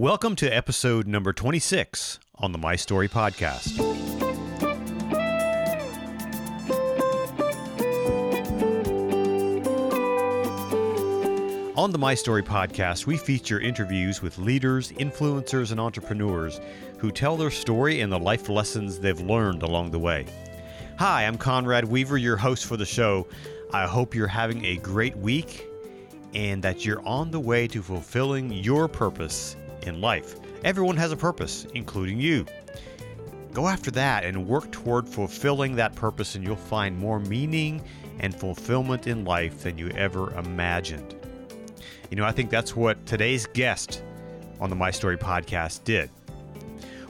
Welcome to episode number 26 on the My Story podcast. On the My Story podcast, we feature interviews with leaders, influencers, and entrepreneurs who tell their story and the life lessons they've learned along the way. Hi, I'm Conrad Weaver, your host for the show. I hope you're having a great week and that you're on the way to fulfilling your purpose in life. Everyone has a purpose, including you. Go after that and work toward fulfilling that purpose, and you'll find more meaning and fulfillment in life than you ever imagined. You know, I think that's what today's guest on the My Story podcast did.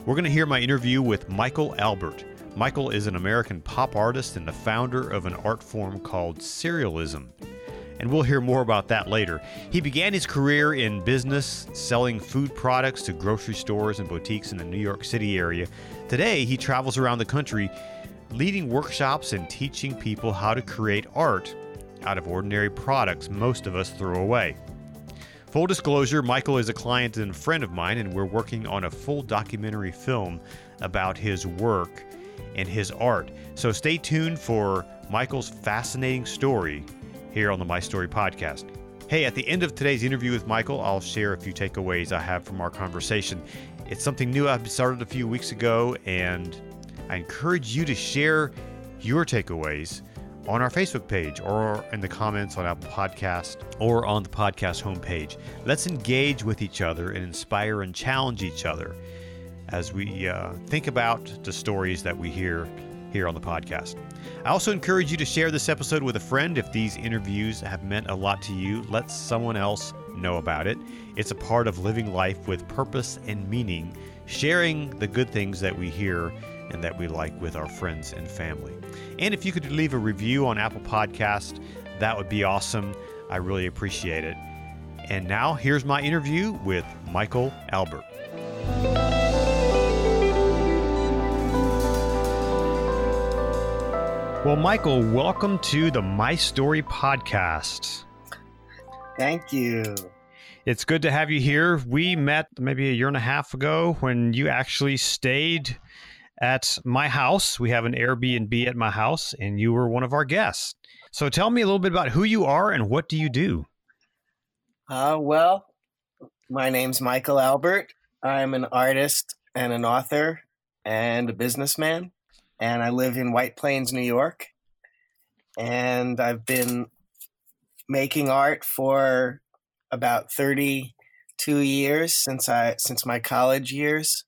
We're going to hear my interview with Michael Albert. Michael is an American pop artist and the founder of an art form called Cerealism and we'll hear more about that later. He began his career in business, selling food products to grocery stores and boutiques in the New York City area. Today, he travels around the country leading workshops and teaching people how to create art out of ordinary products most of us throw away. Full disclosure Michael is a client and friend of mine, and we're working on a full documentary film about his work and his art. So stay tuned for Michael's fascinating story here on the My Story podcast. Hey, at the end of today's interview with Michael, I'll share a few takeaways I have from our conversation. It's something new I've started a few weeks ago, and I encourage you to share your takeaways on our Facebook page or in the comments on Apple Podcast or on the podcast homepage. Let's engage with each other and inspire and challenge each other as we uh, think about the stories that we hear here on the podcast. I also encourage you to share this episode with a friend if these interviews have meant a lot to you. Let someone else know about it. It's a part of living life with purpose and meaning, sharing the good things that we hear and that we like with our friends and family. And if you could leave a review on Apple Podcast, that would be awesome. I really appreciate it. And now here's my interview with Michael Albert. Well, Michael, welcome to the My Story podcast. Thank you. It's good to have you here. We met maybe a year and a half ago when you actually stayed at my house. We have an Airbnb at my house, and you were one of our guests. So tell me a little bit about who you are and what do you do? Uh, well, my name's Michael Albert. I'm an artist and an author and a businessman and I live in White Plains, New York. And I've been making art for about 32 years since I since my college years.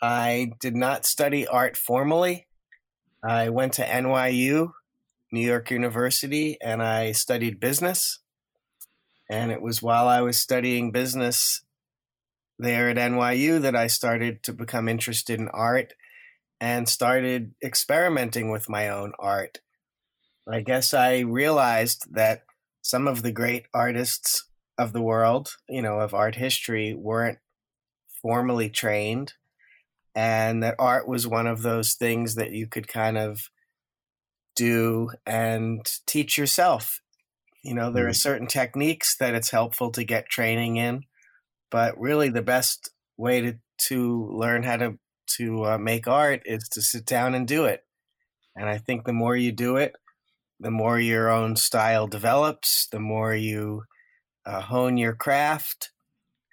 I did not study art formally. I went to NYU, New York University, and I studied business. And it was while I was studying business there at NYU that I started to become interested in art and started experimenting with my own art. I guess I realized that some of the great artists of the world, you know, of art history, weren't formally trained, and that art was one of those things that you could kind of do and teach yourself. You know, there are mm-hmm. certain techniques that it's helpful to get training in, but really the best way to, to learn how to to uh, make art is to sit down and do it. And I think the more you do it, the more your own style develops, the more you uh, hone your craft.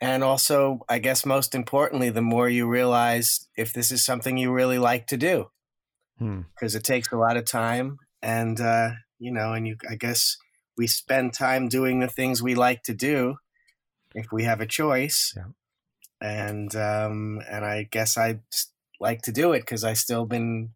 And also, I guess most importantly, the more you realize if this is something you really like to do. Because hmm. it takes a lot of time. And, uh, you know, and you, I guess we spend time doing the things we like to do if we have a choice. Yeah and um, and I guess I like to do it because I still been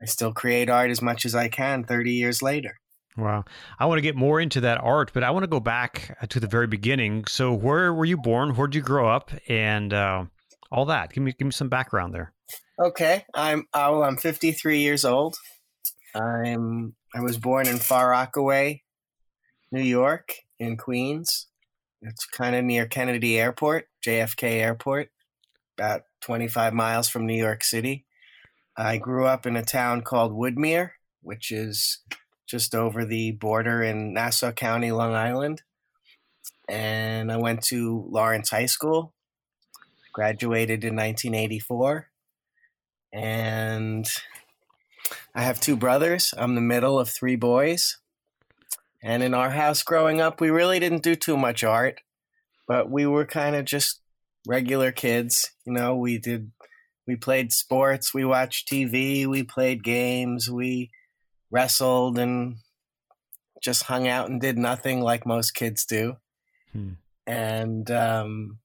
I still create art as much as I can 30 years later. Wow. I want to get more into that art, but I want to go back uh, to the very beginning. So, where were you born? Where did you grow up? And uh, all that. Give me give me some background there. Okay. I'm oh, I'm 53 years old. I'm I was born in Far Rockaway, New York, in Queens. It's kind of near Kennedy Airport, JFK Airport, about 25 miles from New York City. I grew up in a town called Woodmere, which is just over the border in Nassau County, Long Island. And I went to Lawrence High School. graduated in 1984. And I have two brothers. I'm the middle of three boys. And in our house growing up, we really didn't do too much art, but we were kind of just regular kids. You know, we did, we played sports, we watched TV, we played games, we wrestled and just hung out and did nothing like most kids do. Hmm. And um,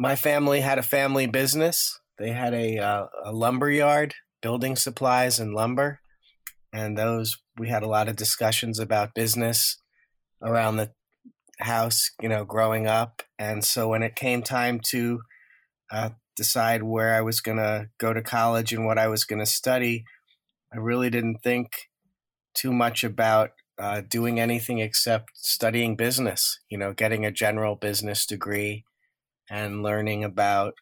my family had a family business. They had a, uh, a lumber yard, building supplies and lumber. And those, we had a lot of discussions about business around the house, you know, growing up. And so when it came time to uh, decide where I was going to go to college and what I was going to study, I really didn't think too much about uh, doing anything except studying business, you know, getting a general business degree and learning about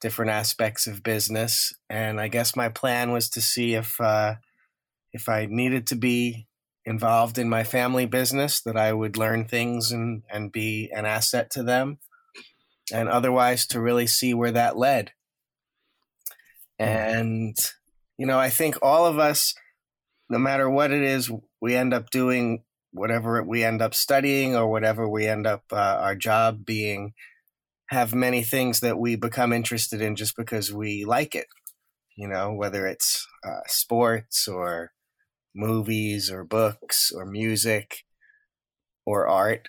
different aspects of business. And I guess my plan was to see if uh, if I needed to be involved in my family business, that I would learn things and and be an asset to them, and otherwise to really see where that led. And you know, I think all of us, no matter what it is, we end up doing whatever we end up studying or whatever we end up uh, our job being have many things that we become interested in just because we like it. You know, whether it's uh, sports or movies or books or music or art.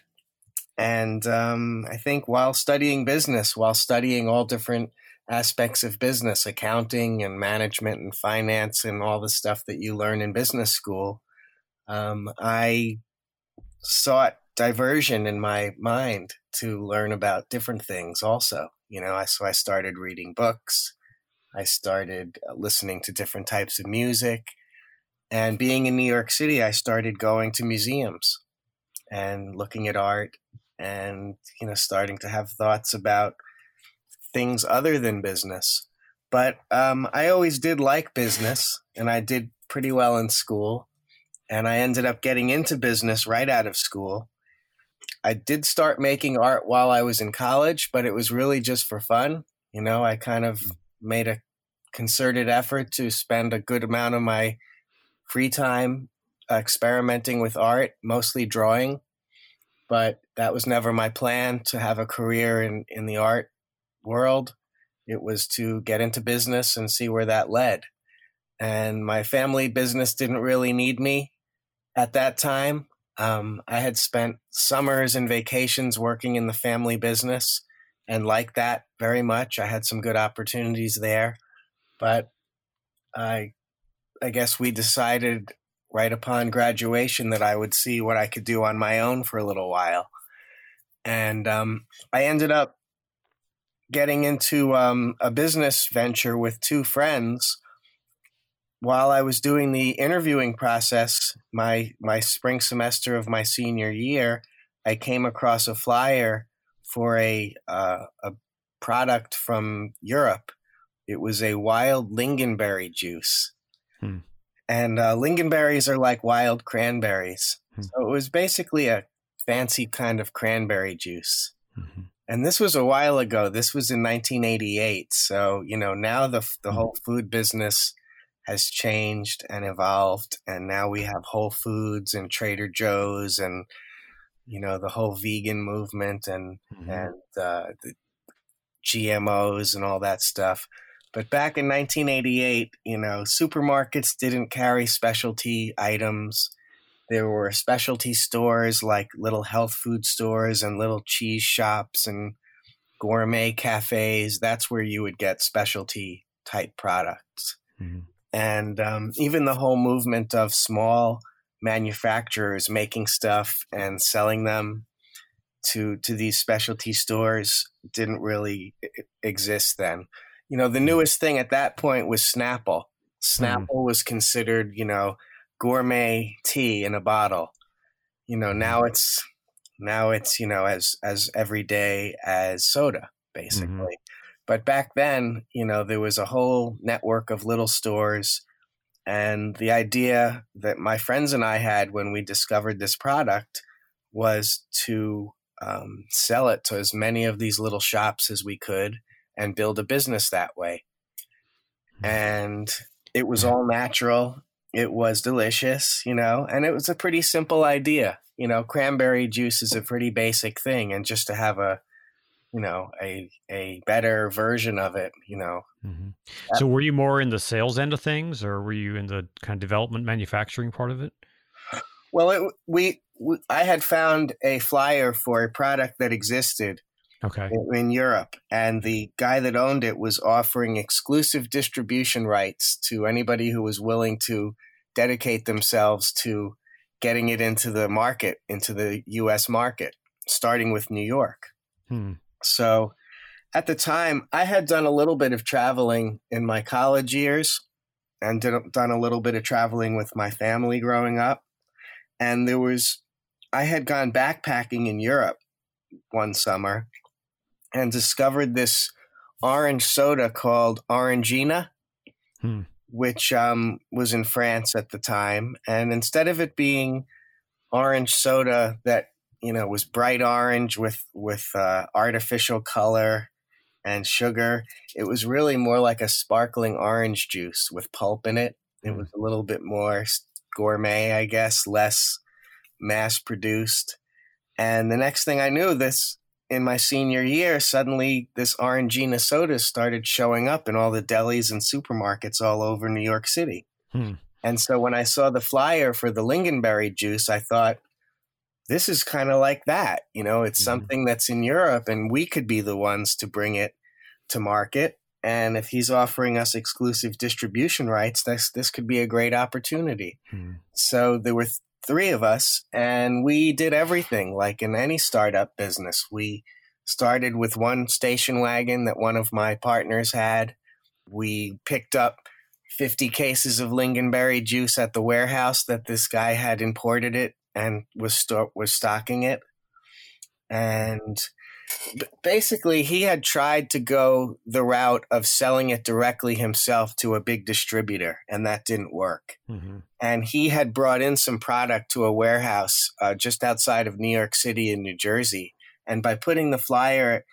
And um, I think while studying business, while studying all different aspects of business, accounting and management and finance and all the stuff that you learn in business school, um, I sought diversion in my mind to learn about different things also you know? I, so i started reading books. I started uh, listening to different types of music and being in new york city i started going to museums and looking at art and you know starting to have thoughts about things other than business but um, i always did like business and i did pretty well in school and i ended up getting into business right out of school I did start making art while I was in college, but it was really just for fun. You know, I kind of mm. made a concerted effort to spend a good amount of my free time experimenting with art, mostly drawing. But that was never my plan to have a career in, in the art world. It was to get into business and see where that led. And my family business didn't really need me at that time. Um, I had spent summers and vacations working in the family business and liked that very much. I had some good opportunities there, but I, I guess we decided right upon graduation that I would see what I could do on my own for a little while, and um, I ended up getting into um, a business venture with two friends while I was doing the interviewing process, my my spring semester of my senior year, I came across a flyer for a uh, a product from Europe. It was a wild lingonberry juice, hmm. and uh, lingonberries are like wild cranberries. Hmm. So it was basically a fancy kind of cranberry juice. Mm-hmm. And this was a while ago. This was in 1988. So you know now the the hmm. whole food business has changed and evolved and now we have whole foods and trader joe's and you know the whole vegan movement and mm-hmm. and uh, the gmos and all that stuff but back in 1988 you know supermarkets didn't carry specialty items. There were specialty stores like little health food stores and little cheese shops and gourmet cafes. That's where you would get specialty type products. Mm-hmm. And um, even the whole movement of small manufacturers making stuff and selling them to to these specialty stores didn't really exist then. You know, the newest thing at that point was Snapple. Snapple mm. was considered, you know, gourmet tea in a bottle. You know, now it's now it's you know as as everyday as soda basically. Mm-hmm. But back then, you know, there was a whole network of little stores. And the idea that my friends and I had when we discovered this product was to um, sell it to as many of these little shops as we could and build a business that way. And it was all natural. It was delicious, you know, and it was a pretty simple idea. You know, cranberry juice is a pretty basic thing, and just to have a you know a a better version of it you know mm-hmm. so were you more in the sales end of things or were you in the kind of development manufacturing part of it well it, we, we i had found a flyer for a product that existed okay in, in europe and the guy that owned it was offering exclusive distribution rights to anybody who was willing to dedicate themselves to getting it into the market into the us market starting with new york hmm. So at the time, I had done a little bit of traveling in my college years and did, done a little bit of traveling with my family growing up. And there was, I had gone backpacking in Europe one summer and discovered this orange soda called Orangina, hmm. which um, was in France at the time. And instead of it being orange soda that you know was bright orange with with uh, artificial color and sugar. It was really more like a sparkling orange juice with pulp in it. It was a little bit more gourmet, I guess, less mass produced. And the next thing I knew, this in my senior year, suddenly this Orangina soda started showing up in all the delis and supermarkets all over New York City. Hmm. And so when I saw the flyer for the lingonberry juice, I thought, this is kind of like that. You know, it's mm-hmm. something that's in Europe and we could be the ones to bring it to market. And if he's offering us exclusive distribution rights, this, this could be a great opportunity. Mm-hmm. So there were th- three of us and we did everything like in any startup business. We started with one station wagon that one of my partners had. We picked up 50 cases of lingonberry juice at the warehouse that this guy had imported it and was sto- was stocking it, and basically he had tried to go the route of selling it directly himself to a big distributor, and that didn't work. Mm-hmm. And he had brought in some product to a warehouse uh, just outside of New York City in New Jersey, and by putting the flyer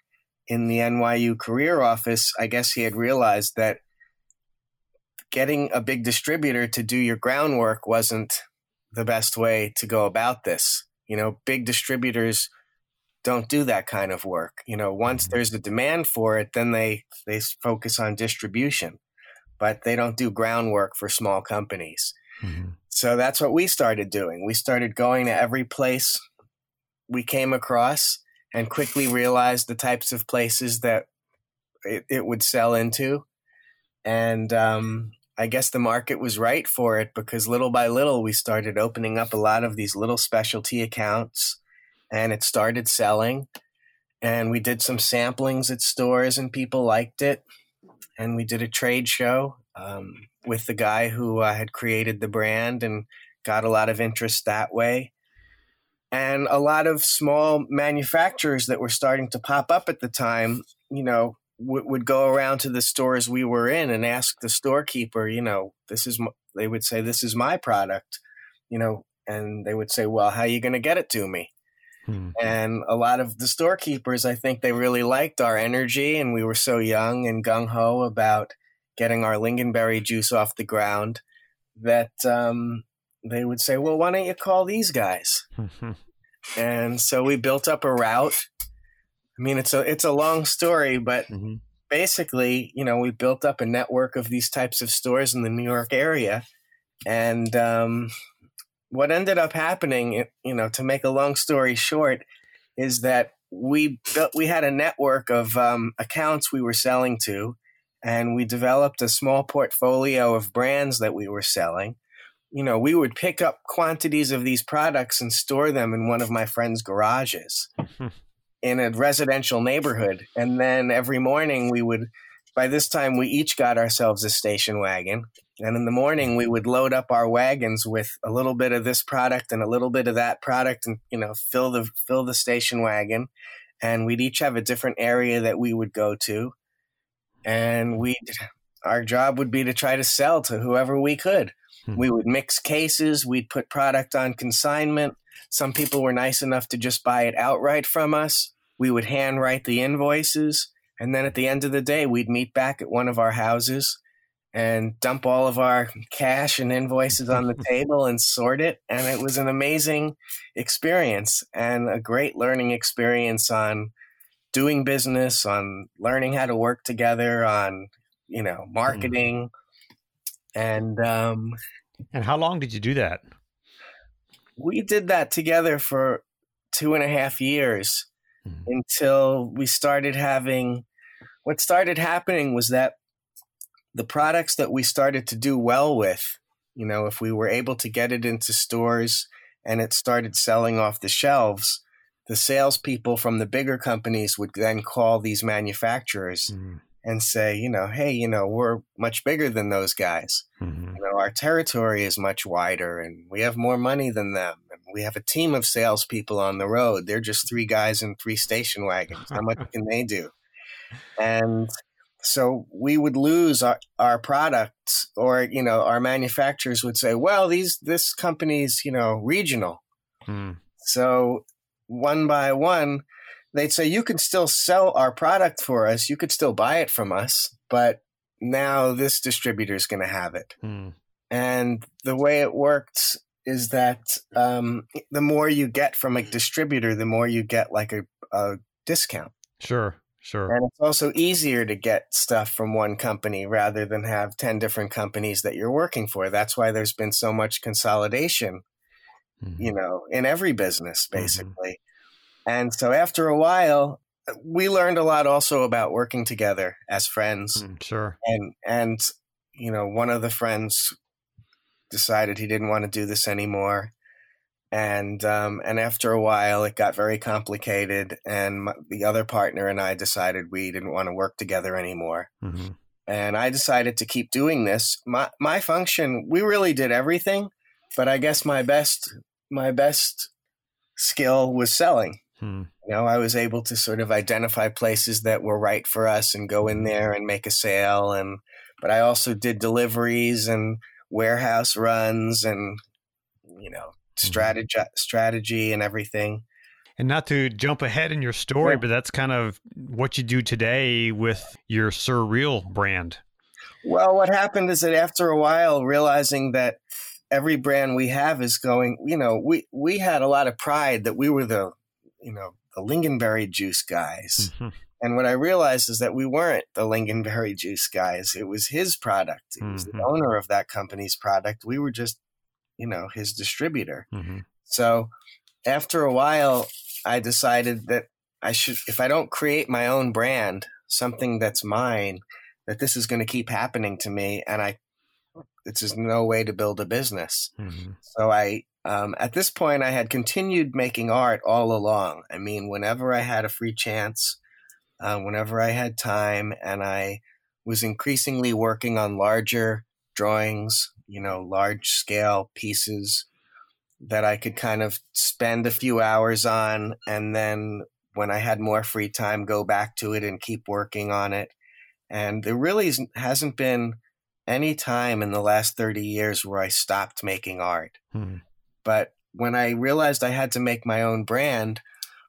in the NYU career office, I guess he had realized that getting a big distributor to do your groundwork wasn't the best way to go about this. You know, big distributors don't do that kind of work. You know, once mm-hmm. there's a demand for it, then they they focus on distribution, but they don't do groundwork for small companies. Mm-hmm. So that's what we started doing. We started going to every place we came across and quickly realized the types of places that it, it would sell into. And um, I guess the market was right for it because little by little we started opening up a lot of these little specialty accounts and it started selling. And we did some samplings at stores and people liked it. And we did a trade show um, with the guy who uh, had created the brand and got a lot of interest that way. And a lot of small manufacturers that were starting to pop up at the time, you know, w- would go around to the stores we were in and ask the storekeeper, you know, this is, they would say, this is my product, you know, and they would say, well, how are you going to get it to me? Hmm. And a lot of the storekeepers, I think they really liked our energy, and we were so young and gung ho about getting our lingonberry juice off the ground that um, they would say, "Well, why don't you call these guys?" and so we built up a route I mean, it's a it's a long story, but mm-hmm. basically, you know, we built up a network of these types of stores in the New York area, and um, what ended up happening, you know, to make a long story short, is that we built we had a network of um, accounts we were selling to, and we developed a small portfolio of brands that we were selling. You know, we would pick up quantities of these products and store them in one of my friend's garages. in a residential neighborhood. And then every morning we would, by this time, we each got ourselves a station wagon. And in the morning, we would load up our wagons with a little bit of this product and a little bit of that product, and you know, fill the fill the station wagon. And we'd each have a different area that we would go to, and we our job would be to try to sell to whoever we could. Hmm. We would mix cases. We'd put product on consignment Some people were nice enough to just buy it outright from us. We would handwrite the invoices. And then at the end of the day, we'd meet back at one of our houses and dump all of our cash and invoices on the table and sort it. And it was an amazing experience and a great learning experience on doing business, on learning how to work together, on, you know, mm. marketing. Mm. And, um, and how long did you do that? We did that together for two and a half years mm. until we started having what started happening was that the products that we started to do well with, you know, if we were able to get it into stores and it started selling off the shelves, the salespeople from the bigger companies would then call these manufacturers mm-hmm. and say, you know, hey, you know, we're much bigger than those guys. Mm-hmm. You know, our territory is much wider and we have more money than them. And we have a team of salespeople on the road. They're just three guys in three station wagons. How much can they do? And so we would lose our, our products or you know our manufacturers would say well these this company's you know regional. Hmm. so one by one they'd say you can still sell our product for us. You could still buy it from us but now this distributor is going to have it. Hmm. and the way it worked is that um, the more you get from a distributor the more you get like a, a discount. Sure Sure. And it's also easier to get stuff from one company rather than have 10 different companies that you're working for. That's why there's been so much consolidation, mm-hmm. you know, in every business, mm-hmm. basically. Mm-hmm. And so after a while, we learned a lot also about working together as friends. Mm, sure. And, and, you know, one of the friends decided he didn't want to do this anymore and um, and after a while it got very complicated and my, the other partner and i decided we didn't want to work together anymore mm-hmm. and i decided to keep doing this my my function we really did everything but i guess my best my best skill was selling hmm. you know i was able to sort of identify places that were right for us and go in mm-hmm. there and make a sale and but i also did deliveries and warehouse runs and you know Mm-hmm. strategy strategy and everything. And not to jump ahead in your story, yeah. but that's kind of what you do today with your Surreal brand. Well, what happened is that after a while, realizing that every brand we have is going, you know, we we had a lot of pride that we were the, you know, the lingonberry juice guys. Mm-hmm. And what I realized is that we weren't the lingonberry juice guys. It was his product. It was mm-hmm. the owner of that company's product. We were just you know his distributor. Mm-hmm. So after a while, I decided that I should, if I don't create my own brand, something that's mine, that this is going to keep happening to me, and I, it's just no way to build a business. Mm-hmm. So I, um, at this point, I had continued making art all along. I mean, whenever I had a free chance, uh, whenever I had time, and I was increasingly working on larger drawings you know, large scale pieces that I could kind of spend a few hours on and then when I had more free time go back to it and keep working on it. And there really hasn't been any time in the last 30 years where I stopped making art. Hmm. But when I realized I had to make my own brand,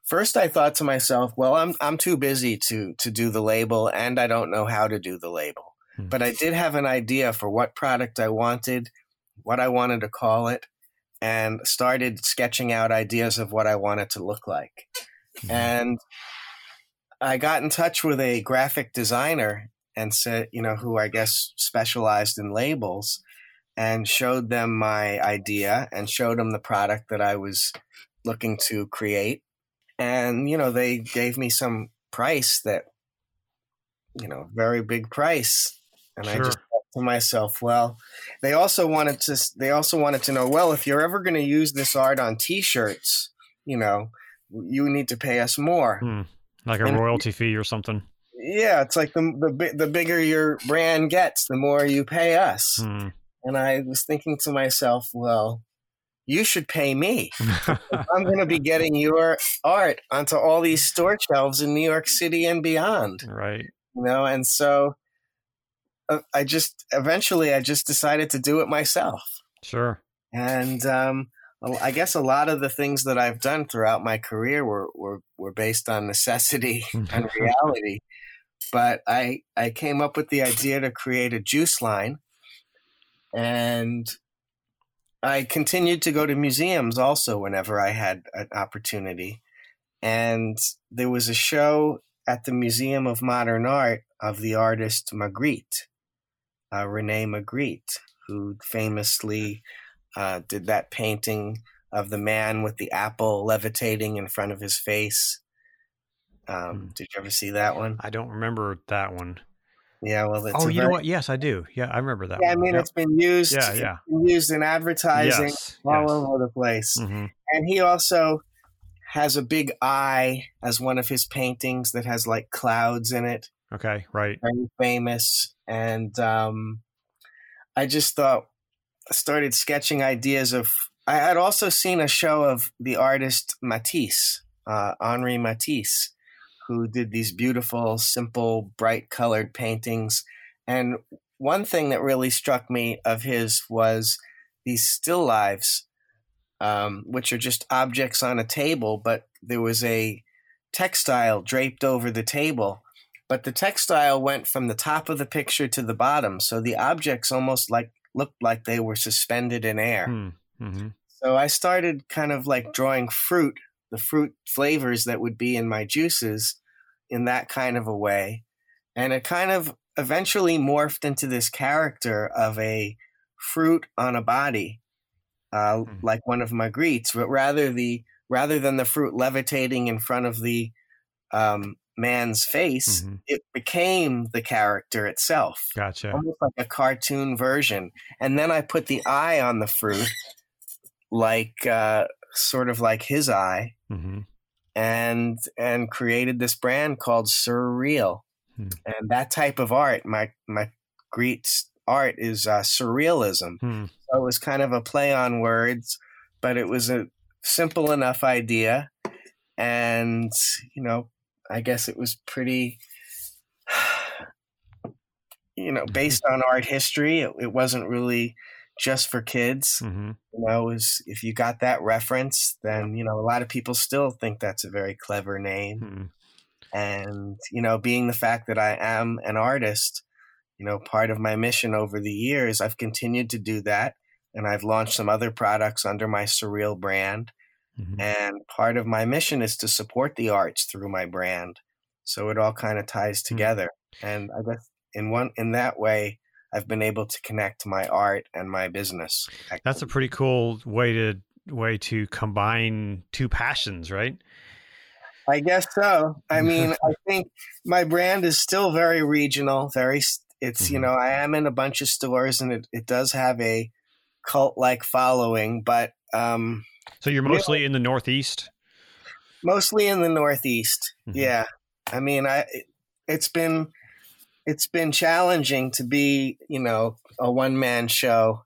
first I thought to myself, well, I'm I'm too busy to to do the label and I don't know how to do the label. Hmm. But I did have an idea for what product I wanted, what I wanted to call it, and started sketching out ideas of what I wanted to look like. Mm-hmm. And I got in touch with a graphic designer and said, you know, who I guess specialized in labels and showed them my idea and showed them the product that I was looking to create. And, you know, they gave me some price that, you know, very big price and sure. I just thought to myself, well, they also wanted to they also wanted to know, well, if you're ever going to use this art on T-shirts, you know, you need to pay us more, hmm. like a and royalty fee or something. Yeah, it's like the the the bigger your brand gets, the more you pay us. Hmm. And I was thinking to myself, well, you should pay me. I'm going to be getting your art onto all these store shelves in New York City and beyond. Right. You know, and so I just eventually I just decided to do it myself. Sure. And um, I guess a lot of the things that I've done throughout my career were were, were based on necessity and reality. But I I came up with the idea to create a juice line, and I continued to go to museums also whenever I had an opportunity. And there was a show at the Museum of Modern Art of the artist Magritte, uh, Rene Magritte, who famously uh, did that painting of the man with the apple levitating in front of his face. Um, hmm. Did you ever see that one? I don't remember that one. Yeah, well, oh, you very, know what? Yes, I do. Yeah, I remember that. Yeah, one. I mean, yep. it's been used. Yeah, yeah. used in advertising yes, all yes. over the place. Mm-hmm. And he also has a big eye as one of his paintings that has like clouds in it. Okay, right. Very famous. And um, I just thought, started sketching ideas of. I had also seen a show of the artist Matisse, uh, Henri Matisse, who did these beautiful, simple, bright colored paintings. And one thing that really struck me of his was these still lives um, which are just objects on a table, but there was a textile draped over the table. But the textile went from the top of the picture to the bottom, so the objects almost like looked like they were suspended in air. Hmm, mm-hmm. So I started kind of like drawing fruit, the fruit flavors that would be in my juices, in that kind of a way, and it kind of eventually morphed into this character of a fruit on a body uh, mm-hmm. like one of Magritte's, but rather the rather than the fruit levitating in front of the um, man's face, mm-hmm. it became the character itself. Gotcha. Almost like a cartoon version. And then I put the eye on the fruit, like uh, sort of like his eye, mm-hmm. and and created this brand called Surreal. Hmm. And that type of art, my my Greet's art is uh, surrealism. Hmm. So it was kind of a play on words, but it was a simple enough idea. And, you know, I guess it was pretty, you know, based on art history. It, it wasn't really just for kids. Mm-hmm. You know, was if you got that reference, then you know a lot of people still think that's a very clever name. Mm-hmm. And you know, being the fact that I am an artist, you know, part of my mission over the years, I've continued to do that. And I've launched some other products under my Surreal brand. Mm-hmm. And part of my mission is to support the arts through my brand. So it all kind of ties mm. together. Mm-hmm. And I guess in one in that way, I've been able to connect my art and my business. That's a pretty cool way to way to combine two passions, right? I guess so. I mean, I think my brand is still very regional, very it's mm-hmm. you know I am in a bunch of stores and it, it does have a cult like following, but um, so you're mostly in the Northeast. Mostly in the Northeast, mm-hmm. yeah. I mean, I it's been it's been challenging to be you know a one man show.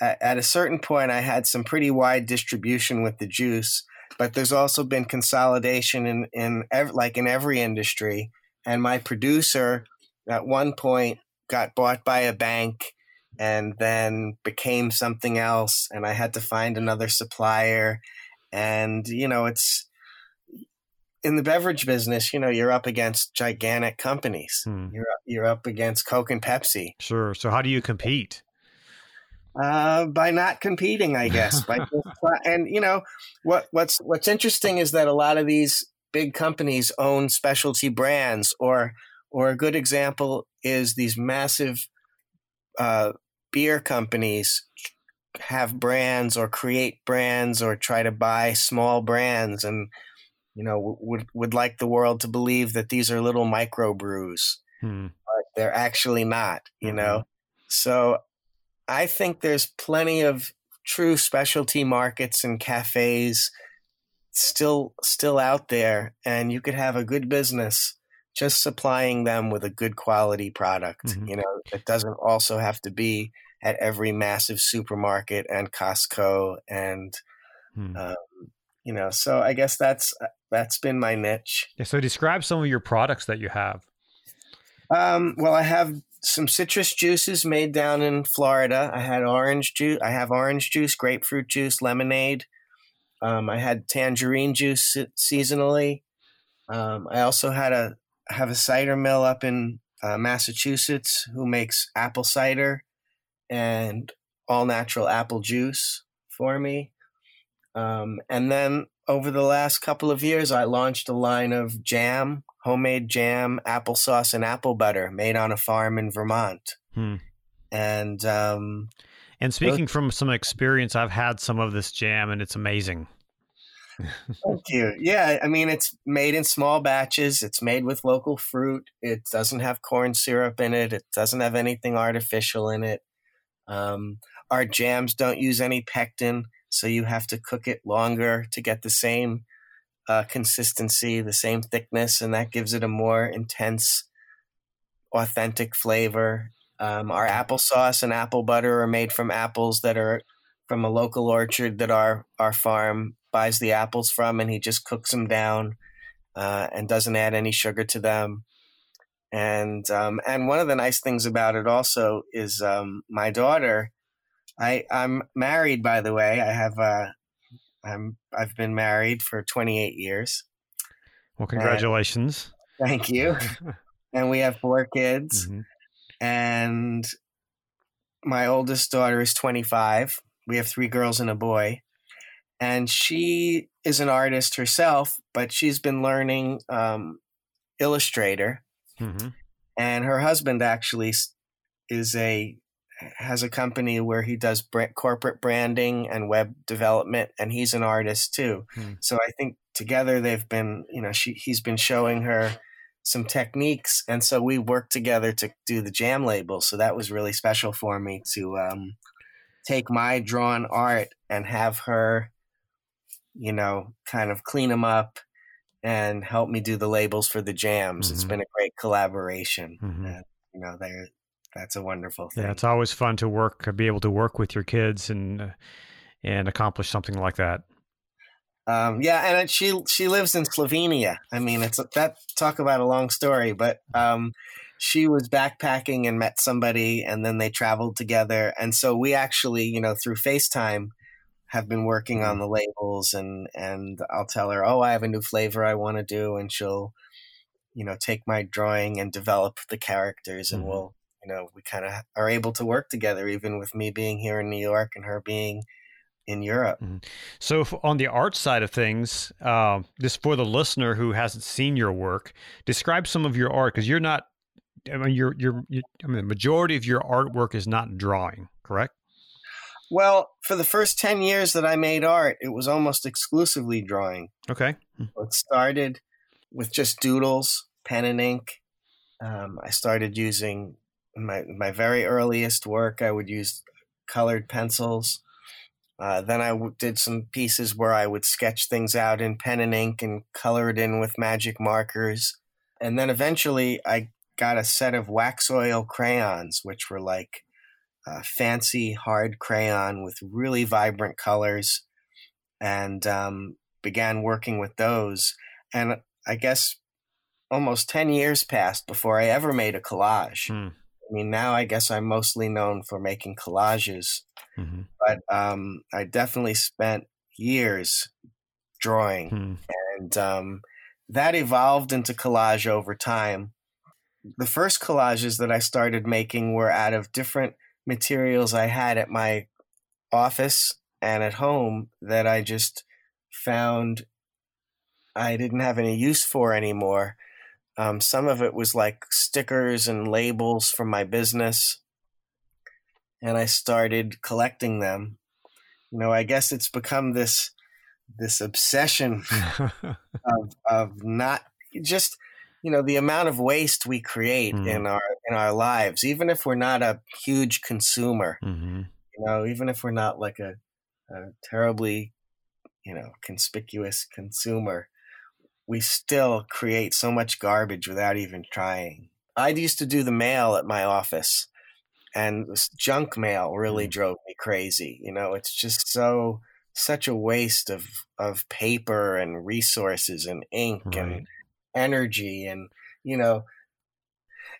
At, at a certain point, I had some pretty wide distribution with the juice, but there's also been consolidation in in ev- like in every industry. And my producer, at one point, got bought by a bank and then became something else and I had to find another supplier and you know it's in the beverage business, you know, you're up against gigantic companies. Hmm. You're you're up against Coke and Pepsi. Sure. So how do you compete? Uh, by not competing, I guess. by and you know what what's what's interesting is that a lot of these big companies own specialty brands or or a good example is these massive uh, beer companies have brands or create brands or try to buy small brands and you know would would like the world to believe that these are little micro brews hmm. but they're actually not you mm-hmm. know so i think there's plenty of true specialty markets and cafes still still out there and you could have a good business just supplying them with a good quality product. Mm-hmm. You know, it doesn't also have to be at every massive supermarket and Costco and, hmm. um, you know, so I guess that's uh, that's been my niche. Yeah, so describe some of your products that you have. Um, well, I have some citrus juices made down in Florida. I had orange juice. I have orange juice, grapefruit juice, lemonade. Um, I had tangerine juice seasonally. Um, I also had a have a cider mill up in uh, Massachusetts who makes apple cider and all natural apple juice for me. Um, and then over the last couple of years, I launched a line of jam, homemade jam, applesauce, and apple butter made on a farm in Vermont. Hmm. And um, and speaking from some experience, I've had some of this jam, and it's amazing. Thank you. Yeah, I mean, it's made in small batches. It's made with local fruit. It doesn't have corn syrup in it. It doesn't have anything artificial in it. Um, our jams don't use any pectin, so you have to cook it longer to get the same uh, consistency, the same thickness, and that gives it a more intense, authentic flavor. Um, our applesauce and apple butter are made from apples that are from a local orchard that our our farm buys the apples from, and he just cooks them down uh, and doesn't add any sugar to them. And um, and one of the nice things about it also is um, my daughter. I I'm married, by the way. I have uh, I'm I've been married for 28 years. Well, congratulations. And, thank you. and we have four kids. Mm-hmm. And my oldest daughter is 25. We have three girls and a boy and she is an artist herself, but she's been learning um, Illustrator, mm-hmm. and her husband actually is a has a company where he does corporate branding and web development, and he's an artist too. Mm. So I think together they've been, you know, she he's been showing her some techniques, and so we worked together to do the jam label. So that was really special for me to um, take my drawn art and have her you know, kind of clean them up and help me do the labels for the jams. Mm-hmm. It's been a great collaboration. Mm-hmm. And, you know, they're that's a wonderful thing. Yeah, it's always fun to work, be able to work with your kids and uh, and accomplish something like that. Um, yeah, and she she lives in Slovenia. I mean, it's that talk about a long story, but um, she was backpacking and met somebody, and then they traveled together, and so we actually, you know, through FaceTime have been working on mm-hmm. the labels and and I'll tell her, "Oh, I have a new flavor I want to do." And she'll you know, take my drawing and develop the characters and mm-hmm. we'll, you know, we kind of are able to work together even with me being here in New York and her being in Europe. Mm-hmm. So, on the art side of things, uh, just for the listener who hasn't seen your work, describe some of your art because you're not. I mean, you're, you're, you're, I mean, the majority of your artwork is not drawing, correct? Well, for the first 10 years that I made art, it was almost exclusively drawing. Okay. It started with just doodles, pen and ink. Um, I started using my, my very earliest work, I would use colored pencils. Uh, then I w- did some pieces where I would sketch things out in pen and ink and color it in with magic markers. And then eventually I got a set of wax oil crayons, which were like uh, fancy hard crayon with really vibrant colors and um, began working with those. And I guess almost 10 years passed before I ever made a collage. Hmm. I mean, now I guess I'm mostly known for making collages, mm-hmm. but um, I definitely spent years drawing. Hmm. And um, that evolved into collage over time. The first collages that I started making were out of different materials I had at my office and at home that I just found I didn't have any use for anymore. Um, some of it was like stickers and labels from my business, and I started collecting them. You know, I guess it's become this this obsession of of not just you know the amount of waste we create mm. in our in our lives even if we're not a huge consumer mm-hmm. you know even if we're not like a, a terribly you know conspicuous consumer we still create so much garbage without even trying i used to do the mail at my office and this junk mail really mm. drove me crazy you know it's just so such a waste of of paper and resources and ink right. and energy and you know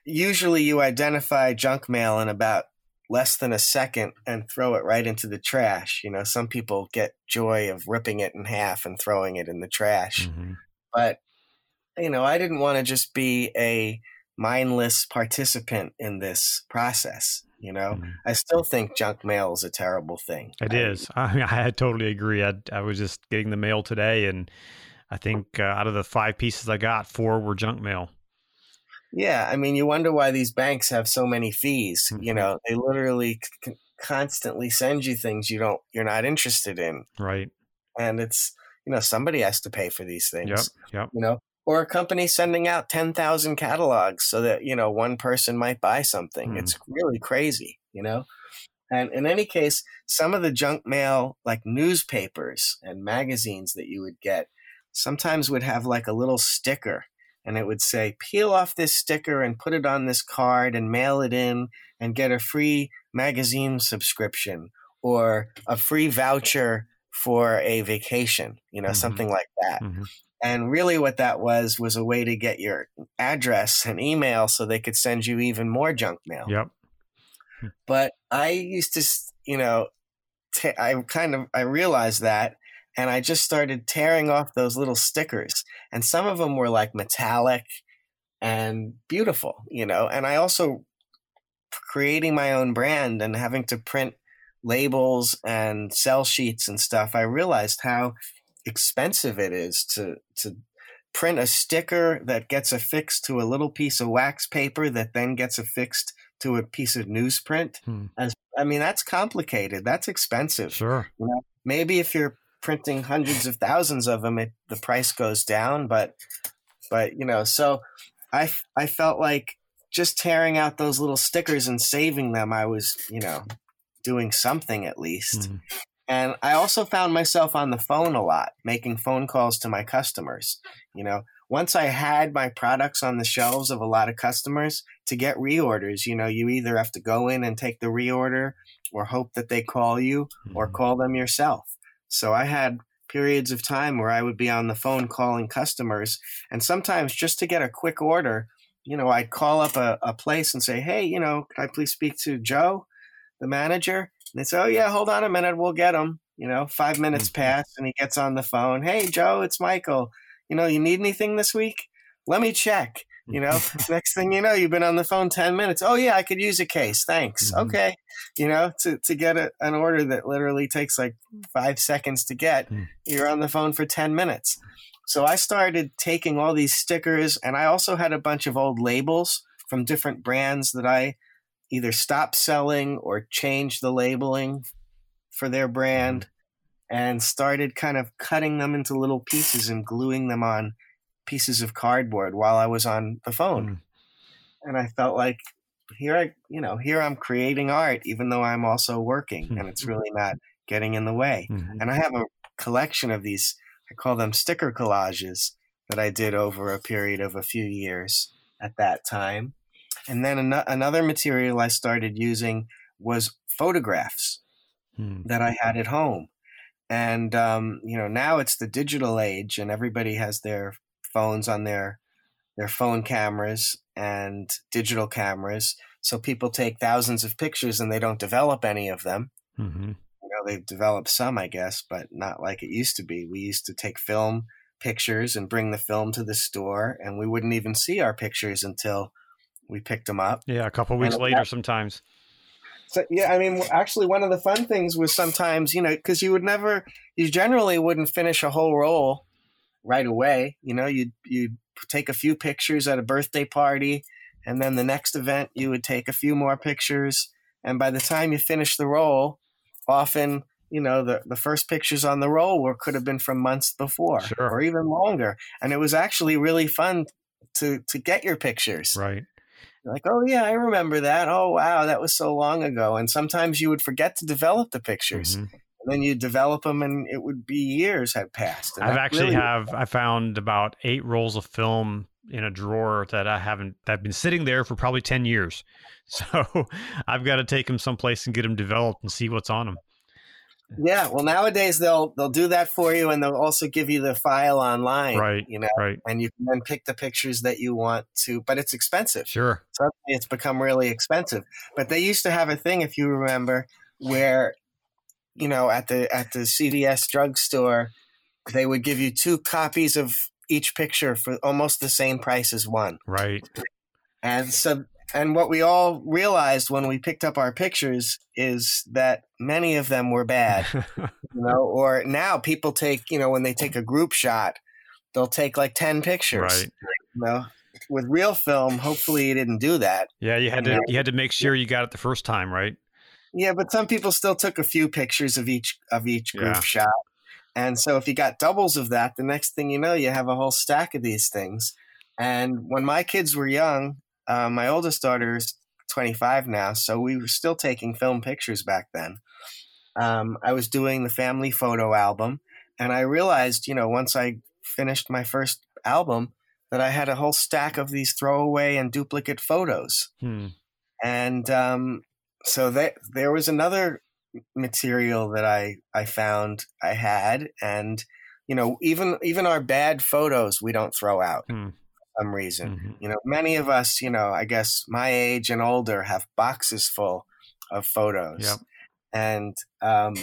usually you identify junk mail in about less than a second and throw it right into the trash. You know, some people get joy of ripping it in half and throwing it in the trash. Mhm. But, you know, I didn't want to just be a mindless participant in this process. You know, Mhm. I still think junk mail is a terrible thing. It I- is. I mean, I totally agree. I, I was just getting the mail today, and I think uh, out of the five pieces I got, four were junk mail. Yeah, I mean, you wonder why these banks have so many fees. You Mhm. know, they literally c- constantly send you things you don't, you're not interested in, Right. and it's you know somebody has to pay for these things. Yep. Yep. You know, or a company sending out ten thousand catalogs so that you know one person might buy something. Hmm. It's really crazy. You know, and in any case, some of the junk mail, like newspapers and magazines that you would get, sometimes would have like a little sticker and it would say, peel off this sticker and put it on this card and mail it in and get a free magazine subscription or a free voucher for a vacation, you know, Mhm. something like that. Mhm. And really, what that was was a way to get your address and email so they could send you even more junk mail Yep. but I used to, you know, ta- I kind of I realized that, and I just started tearing off those little stickers, and some of them were like metallic and beautiful, you know, and I also creating my own brand and having to print labels and sell sheets and stuff. I realized how expensive it is to to print a sticker that gets affixed to a little piece of wax paper that then gets affixed to a piece of newsprint. Hmm. As I mean, that's complicated. That's expensive. Sure. Maybe if you're printing hundreds of thousands of them, it, the price goes down. But but you know, so I I felt like just tearing out those little stickers and saving them, I was you know doing something at least. Mhm. And I also found myself on the phone a lot, making phone calls to my customers. You know, once I had my products on the shelves of a lot of customers, to get reorders, you know, you either have to go in and take the reorder or hope that they call you or Mhm. call them yourself. So I had periods of time where I would be on the phone calling customers. And sometimes just to get a quick order, you know, I'd call up a, a place and say, hey, you know, can I please speak to Joe, the manager? And they say, oh, yeah, hold on a minute. We'll get him. You know, five minutes Mhm. pass and he gets on the phone. Hey, Joe, it's Michael. You know, you need anything this week? Let me check. You know, next thing you know, you've been on the phone 10 minutes. Oh, yeah, I could use a case. Thanks. Mhm. Okay. You know, to, to get a, an order that literally takes like five seconds to get, Mm. you're on the phone for 10 minutes. So I started taking all these stickers, and I also had a bunch of old labels from different brands that I either stopped selling or changed the labeling for their brand and started kind of cutting them into little pieces and gluing them on pieces of cardboard while I was on the phone. Mm. And I felt like here I, you know, here I'm creating art even though I'm also working and it's really not getting in the way. Mhm. And I have a collection of these, I call them sticker collages that I did over a period of a few years at that time. And then an- another material I started using was photographs Mm. that I had at home. And, um, you know, now it's the digital age and everybody has their phones on their, their phone cameras and digital cameras. So people take thousands of pictures and they don't develop any of them Mhm. you know they've developed some i guess but not like it used to be we used to take film pictures and bring the film to the store and we wouldn't even see our pictures until we picked them up Yeah, a couple weeks And- later, sometimes. so yeah i mean actually one of the fun things was sometimes you know because you would never you generally wouldn't finish a whole roll right away you know you'd you'd take a few pictures at a birthday party and then the next event you would take a few more pictures and by the time you finish the roll often you know the, the first pictures on the roll were could have been from months before Sure. or even longer and it was actually really fun to to get your pictures Right. like, oh yeah, I remember that. Oh wow, that was so long ago. And sometimes you would forget to develop the pictures, Mhm. And then you develop them, and it would be years had passed. And I've actually really- have I found about eight rolls of film in a drawer that I haven't that have been sitting there for probably ten years. So I've got to take them someplace and get them developed and see what's on them. Yeah, well, nowadays they'll they'll do that for you, and they'll also give you the file online, Right. You know, Right. and you can then pick the pictures that you want to, but it's expensive. Sure. Suddenly, it's become really expensive. But they used to have a thing, if you remember, where you know at the at the CVS drugstore, they would give you two copies of each picture for almost the same price as one. Right. And so, and what we all realized when we picked up our pictures is that many of them were bad, you know, or now people take, you know, when they take a group shot, they'll take like 10 pictures, right. you know. With real film, hopefully you didn't do that. Yeah, you had to you had to make sure you got it the first time, right? Yeah, but some people still took a few pictures of each of each group Yeah. shot. And so if you got doubles of that, the next thing you know, you have a whole stack of these things. And when my kids were young, uh, my oldest daughter is 25 now, so we were still taking film pictures back then. Um, I was doing the family photo album, and I realized, you know, once I finished my first album, that I had a whole stack of these throwaway and duplicate photos Hmm. and um, so that there was another material that I I found I had, and you know even even our bad photos we don't throw out Hmm. for some reason. Mhm. You know, many of us, you know, I guess my age and older have boxes full of photos. Yep. And um,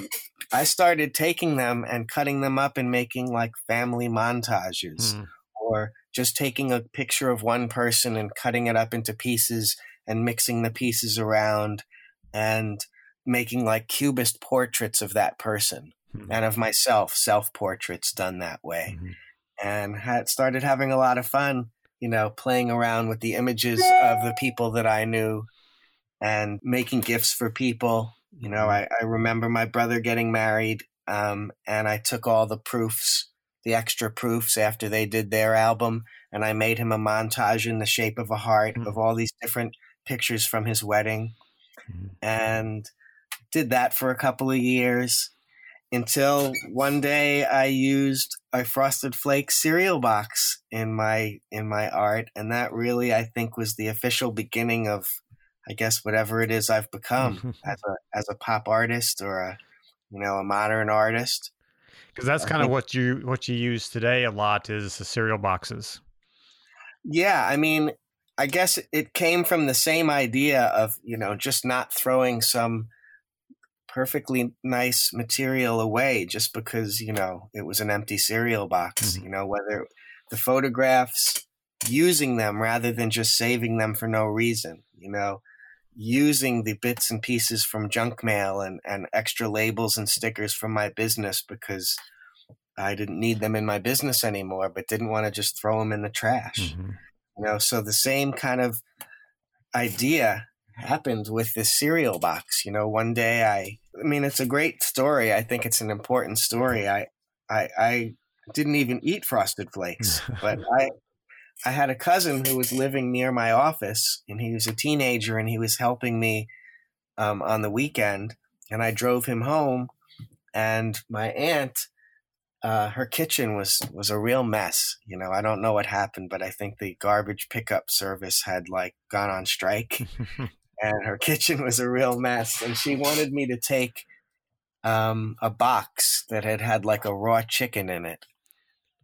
I started taking them and cutting them up and making like family montages Hmm. or just taking a picture of one person and cutting it up into pieces and mixing the pieces around and making like cubist portraits of that person Hmm. and of myself self portraits done that way Mhm. and had started having a lot of fun you know playing around with the images of the people that i knew and making gifts for people you know i, I remember my brother getting married um, and i took all the proofs the extra proofs after they did their album and i made him a montage in the shape of a heart Hmm. of all these different pictures from his wedding. And did that for a couple of years until one day I used a Frosted flake cereal box in my in my art, and that really I think was the official beginning of, I guess, whatever it is I've become as a as a pop artist or a you know a modern artist. Because that's kind of what you what you use today a lot is the cereal boxes. Yeah, I mean, I guess it came from the same idea of, you know, just not throwing some perfectly nice material away just because, you know, it was an empty cereal box, Mhm. you know, whether the photographs using them rather than just saving them for no reason, you know, using the bits and pieces from junk mail and, and extra labels and stickers from my business because I didn't need them in my business anymore, but didn't want to just throw them in the trash Mhm. You know so the same kind of idea happened with this cereal box you know one day i i mean it's a great story. I think it's an important story. I i i didn't even eat frosted flakes but i i had a cousin who was living near my office and he was a teenager and he was helping me um, on the weekend and i drove him home and my aunt uh, her kitchen was was a real mess. You know, I don't know what happened, but I think the garbage pickup service had like gone on strike, and her kitchen was a real mess. And she wanted me to take um, a box that had had like a raw chicken in it,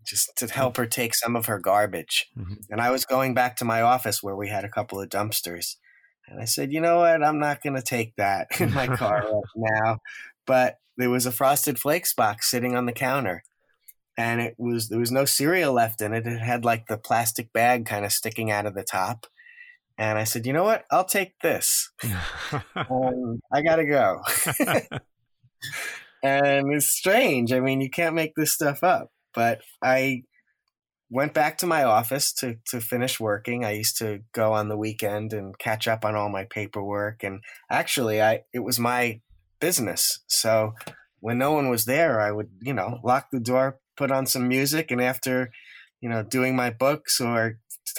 just to help her take some of her garbage. Mhm. And I was going back to my office where we had a couple of dumpsters, and I said, you know what, I'm not going to take that in my car right now. But there was a frosted flakes box sitting on the counter and it was there was no cereal left in it. It had like the plastic bag kind of sticking out of the top. And i said you know what? I'll take this. Um, i gotta go. And it's strange. I mean you can't make this stuff up. But i went back to my office to to finish working. I used to go on the weekend and catch up on all my paperwork. And actually i it was my business so when no one was there i would you know lock the door put on some music and after you know doing my books or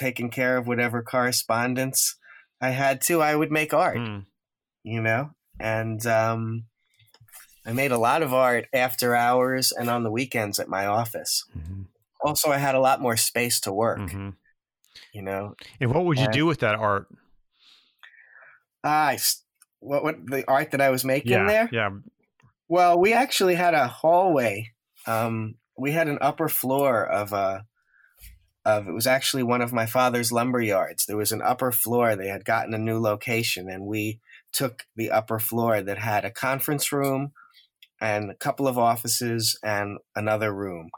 taking care of whatever correspondence i had to i would make art Hmm. you know and um i made a lot of art after hours and on the weekends at my office Mhm. also i had a lot more space to work Mhm. you know And what would you And- do with that art? I what what the art that I was making Yeah, there. yeah. Well, we actually had a hallway. Um, we had an upper floor of a of it was actually one of my father's lumber yards. There was an upper floor. They had gotten a new location, and we took the upper floor that had a conference room and a couple of offices and another room.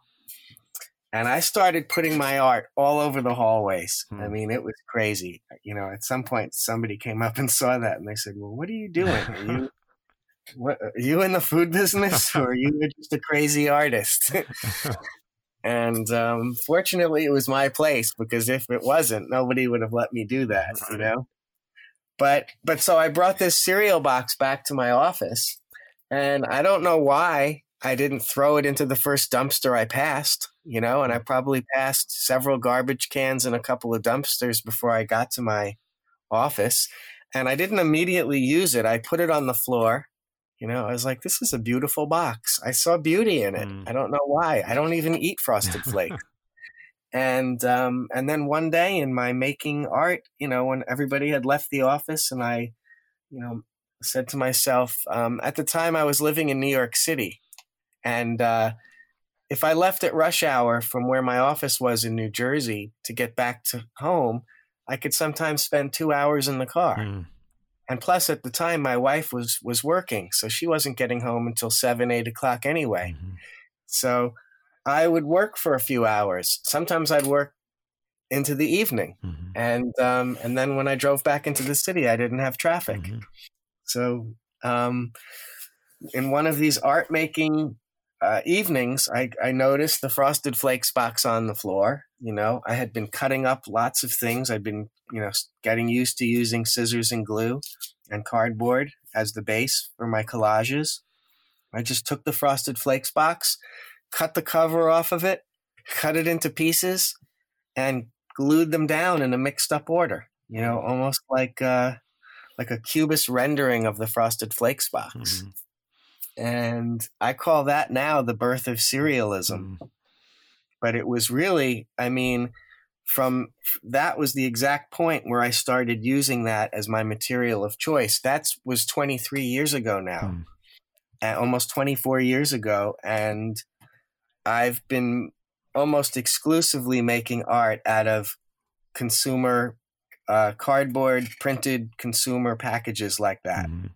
And I started putting my art all over the hallways. Hmm. I mean, it was crazy. You know, at some point, somebody came up and saw that, and they said, "Well, what are you doing? Are you, what, are you in the food business, or are you just a crazy artist?" and um, fortunately, it was my place because if it wasn't, nobody would have let me do that. You know. But but so I brought this cereal box back to my office, and I don't know why I didn't throw it into the first dumpster I passed, you know, and I probably passed several garbage cans and a couple of dumpsters before I got to my office. And I didn't immediately use it. I put it on the floor. You know, I was like, this is a beautiful box. I saw beauty in it. Mm. I don't know why. I don't even eat frosted flakes. and um, and then one day in my making art, you know, when everybody had left the office and I, you know, said to myself, um, at the time I was living in New York City and uh, if I left at rush hour from where my office was in New Jersey to get back to home, I could sometimes spend two hours in the car. Mm. And plus, at the time, my wife was was working, so she wasn't getting home until seven, eight o'clock anyway. Mm-hmm. So I would work for a few hours. Sometimes I'd work into the evening, mm-hmm. and um, and then when I drove back into the city, I didn't have traffic. Mm-hmm. So um, in one of these art making uh, evenings, I, I noticed the frosted flakes box on the floor. You know, I had been cutting up lots of things. I'd been, you know, getting used to using scissors and glue and cardboard as the base for my collages. I just took the frosted flakes box, cut the cover off of it, cut it into pieces, and glued them down in a mixed up order. You know, almost like uh, like a cubist rendering of the frosted flakes box. Mm-hmm. And I call that now the birth of Cerealism. Mm. But it was really, I mean, from that was the exact point where I started using that as my material of choice. That was 23 years ago now, mm. almost 24 years ago. And I've been almost exclusively making art out of consumer uh, cardboard printed consumer packages like that. Mm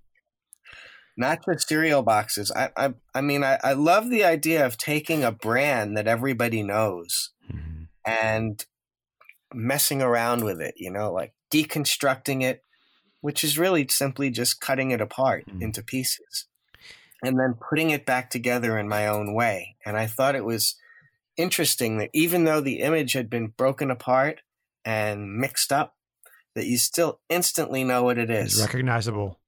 not just cereal boxes. I I, I mean, I, I love the idea of taking a brand that everybody knows mm-hmm. and messing around with it. You know, like deconstructing it, which is really simply just cutting it apart mm-hmm. into pieces and then putting it back together in my own way. And I thought it was interesting that even though the image had been broken apart and mixed up, that you still instantly know what it is. It's recognizable.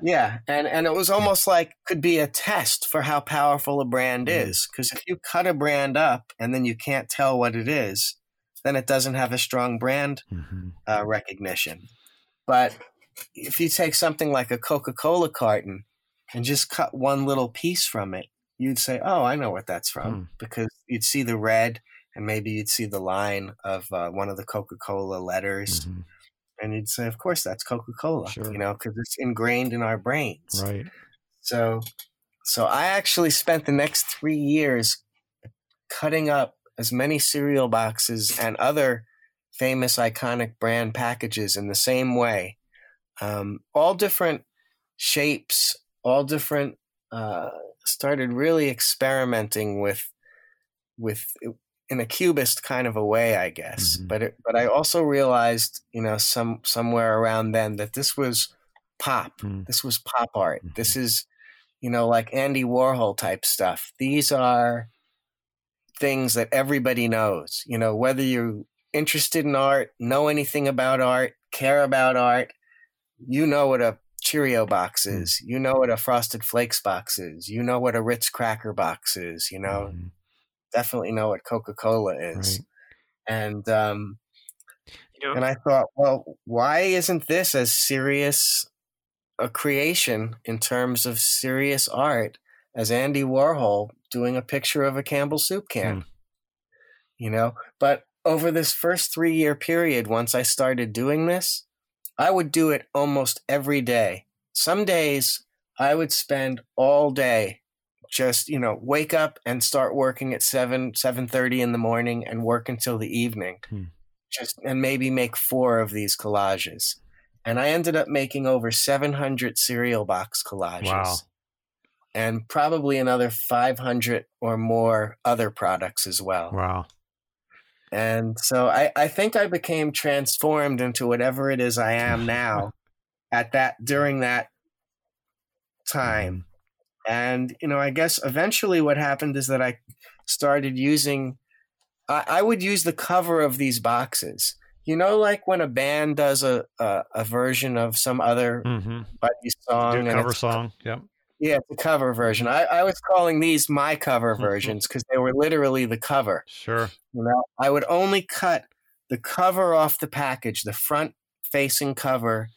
Yeah, and and it was almost like could be a test for how powerful a brand mm. is because if you cut a brand up and then you can't tell what it is, then it doesn't have a strong brand mm-hmm. uh, recognition. But if you take something like a Coca-Cola carton and just cut one little piece from it, you'd say, "Oh, I know what that's from," mm. because you'd see the red and maybe you'd see the line of uh, one of the Coca-Cola letters. Mm-hmm and you'd say, of course, that's Coca Cola, sure. you know, because it's ingrained in our brains. Right. So, so I actually spent the next three years cutting up as many cereal boxes and other famous iconic brand packages in the same way, um, all different shapes, all different. Uh, started really experimenting with with in a cubist kind of a way, I guess. Mm-hmm. But it, but I also realized, you know, some somewhere around then that this was pop. Mm-hmm. This was pop art. Mm-hmm. This is, you know, like Andy Warhol type stuff. These are things that everybody knows. You know, whether you're interested in art, know anything about art, care about art, you know what a Cheerio box mm. is. You know what a Frosted Flakes box is. You know what a Ritz cracker box is. You know, mm-hmm definitely know what Coca Cola is. Right. And um, you know, and I thought, well, why isn't this as serious a creation in terms of serious art as Andy Warhol doing a picture of a Campbell soup can? Mm. You know, but over this first three year period, once I started doing this, I would do it almost every day. Some days I would spend all day just you know wake up and start working at 7 7.30 in the morning and work until the evening hmm. just and maybe make four of these collages and i ended up making over 700 cereal box collages wow. and probably another 500 or more other products as well wow and so I, I think I became transformed into whatever it is I am now at that during that time. And, you know, I guess eventually what happened is that I started using, I, I would use the cover of these boxes. You know, like when a band does a, a, a version of some other mm-hmm. song. cover song. Yep. Yeah, the cover version. I, I was calling these my cover versions because they were literally the cover. Sure. You know, I would only cut the cover off the package, the front facing cover,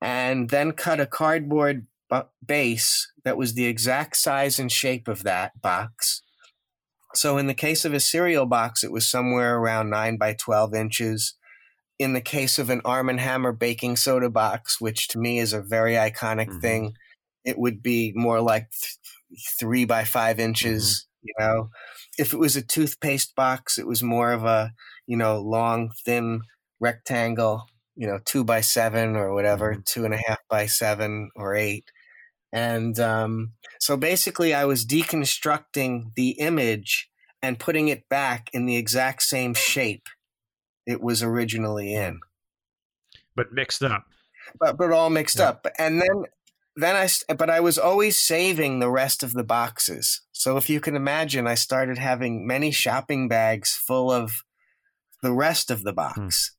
and then cut a cardboard base that was the exact size and shape of that box. So in the case of a cereal box, it was somewhere around 9 by 12 inches. In the case of an Arm & Hammer baking soda box, which to me is a very iconic mm-hmm. thing, it would be more like th- 3 by 5 inches, mm-hmm. you know. If it was a toothpaste box, it was more of a, you know, long, thin rectangle, you know, 2 by 7 or whatever, mm-hmm. two and a half by 7 or 8 and um, so basically, I was deconstructing the image and putting it back in the exact same shape it was originally in. But mixed up. But, but all mixed yeah. up. And then then I, but I was always saving the rest of the boxes. So if you can imagine, I started having many shopping bags full of the rest of the hmm. box,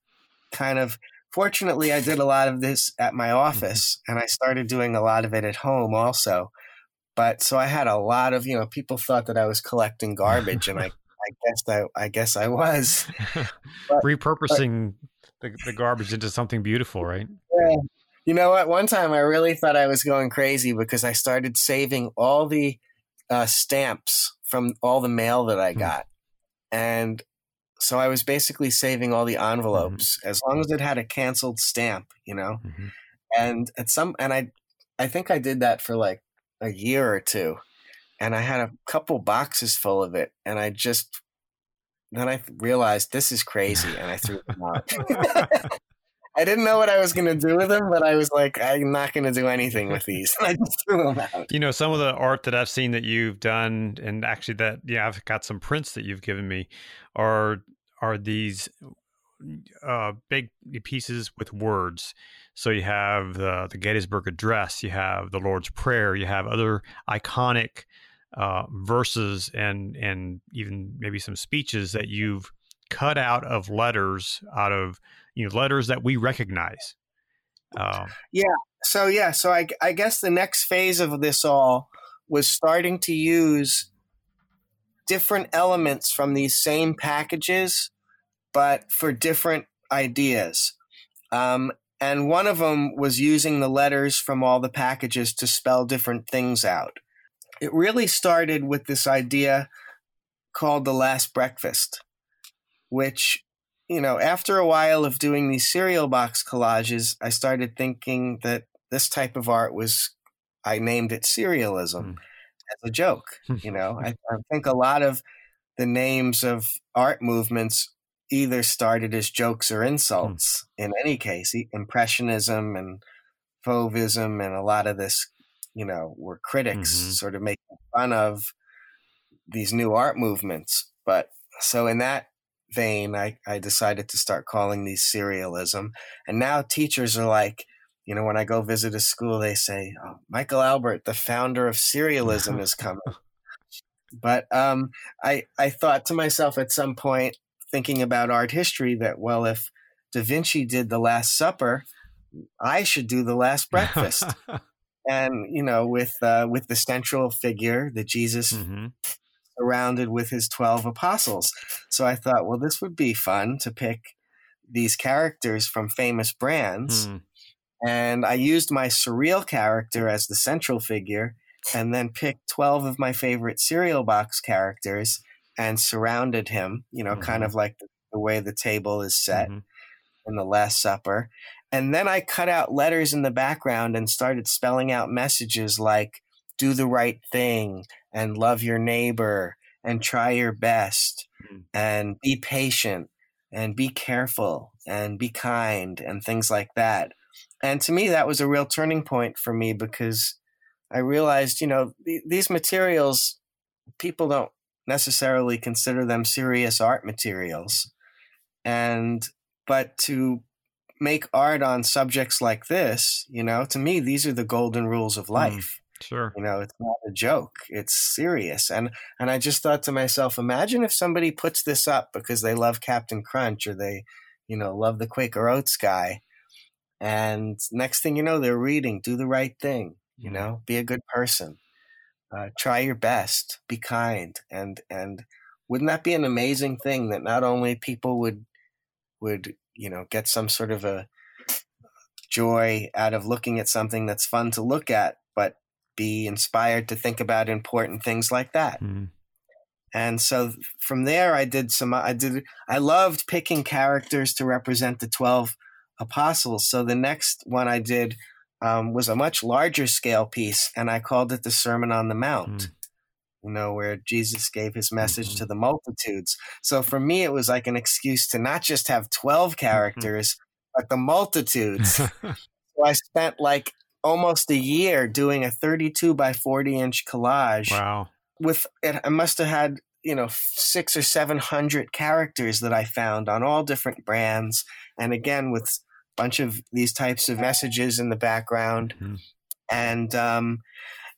hmm. kind of fortunately, I did a lot of this at my mm-hmm. office, and I started doing a lot of it at home also. But so I had a lot of, you know, people thought that I was collecting garbage, and I, I guess I, I guess I was but, repurposing but, the, the garbage into something beautiful, right? Yeah. You know what? One time I really thought I was going crazy because I started saving all the uh, stamps from all the mail that I hmm. got, and so I was basically saving all the mm-hmm. envelopes mm-hmm. as long as it had a canceled stamp, you know. Mm-hmm. And at some and I I think I did that for like a year or two. And I had a couple boxes full of it and I just then I realized this is crazy and I threw them out. I didn't know what I was going to do with them, but I was like, I'm not going to do anything with these. I just threw them out. You know, some of the art that I've seen that you've done, and actually that, yeah, I've got some prints that you've given me, are are these uh, big pieces with words. So you have the, the Gettysburg Address, you have the Lord's Prayer, you have other iconic uh, verses and and even maybe some speeches that you've cut out of letters out of you know letters that we recognize. Uh, yeah. So yeah. So I I guess the next phase of this all was starting to use different elements from these same packages, but for different ideas. Um, and one of them was using the letters from all the packages to spell different things out. It really started with this idea called The Last Breakfast, which, you know, after a while of doing these cereal box collages, I started thinking that this type of art was, I named it Cerealism. Mm as a joke. Hmm. you know, I, I think a lot of the names of art movements either started as jokes or hmm. insults. In any case, impressionism and fauvism and a lot of this, you know, were critics mm-hmm. sort of making fun of these new art movements. But so in that vein, I, I decided to start calling these Cerealism. And now teachers are like, you know, when I go visit a school, they say, oh, Michael Albert, the founder of Cerealism, is coming. but um, I, I thought to myself at some point, thinking about art history, that, well, if Da Vinci did The Last Supper, I should do The Last Breakfast. and, you know, with, uh, with the central figure, the Jesus mm-hmm. Surrounded with his 12 apostles. So I thought, well, this would be fun to pick these characters from famous brands. Mm and I used my surreal character as the central figure and then picked 12 of my favorite cereal box characters and surrounded him, you know, mm-hmm. kind of like the, the, way the table is set mm-hmm. in the Last Supper. And then I cut out letters in the background and started spelling out messages like do the right thing and love your neighbor and try your best mm. and be patient and be careful and be kind and things like that. And to me, that was a real turning point for me because I realized, you know, th- these materials, people don't necessarily consider them serious art materials. And, but to make art on subjects like this, you know, to me, these are the golden rules of hmm. life. Sure. You know, it's not a joke. It's serious. And and I just thought to myself, imagine if somebody puts this up because they love Captain Crunch or they, you know, love the Quaker Oats guy. And next thing you know, they're reading, do the right thing, you hmm. know, be a good person. Uh, try your best, be kind, and and wouldn't that be an amazing thing that not only people would would you know get some sort of a joy out of looking at something that's fun to look at, but be inspired to think about important things like that. Mm. And so from there, I did some. I did. I loved picking characters to represent the twelve apostles. So the next one I did um, was a much larger scale piece, and I called it the Sermon on the Mount. Mm you know, where Jesus gave his message mm-hmm. to the multitudes. So for me, it was like an excuse to not just have 12 mm-hmm. characters, mm-hmm. but the multitudes. so I spent like almost a year doing a 32 by 40 inch collage. Wow. With it, I must have had, you know, six or 700 characters that I found on all different brands. And again, with a bunch of these types of messages in the background. Mm-hmm. And, um,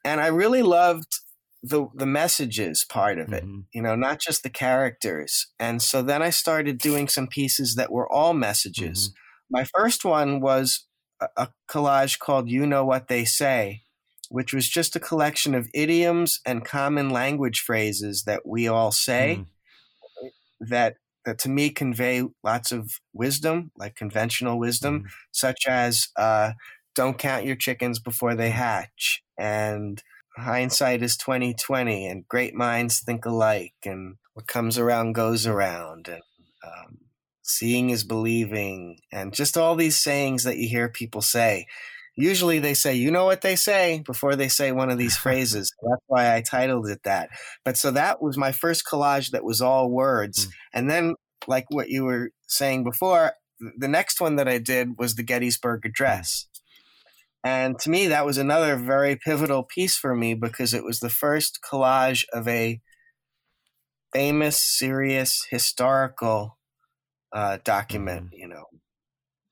and I really loved the the messages part of it mm-hmm. you know not just the characters and so then i started doing some pieces that were all messages mm-hmm. my first one was a, collage called you know what they say which was just a collection of idioms and common language phrases that we all say mm-hmm. that that to me convey lots of wisdom like conventional wisdom mm-hmm. such as uh, don't count your chickens before they hatch and hindsight is 2020 and great minds think alike and what comes around goes around and um, seeing is believing and just all these sayings that you hear people say. Usually they say you know what they say before they say one of these phrases. That's why i titled it that. But so that was my first collage that was all words. Mm. and then like what you were saying before the next one that i did was the gettysburg address. And to me, that was another very pivotal piece for me because it was the first collage of a famous, serious, historical uh, document, mm-hmm. you know,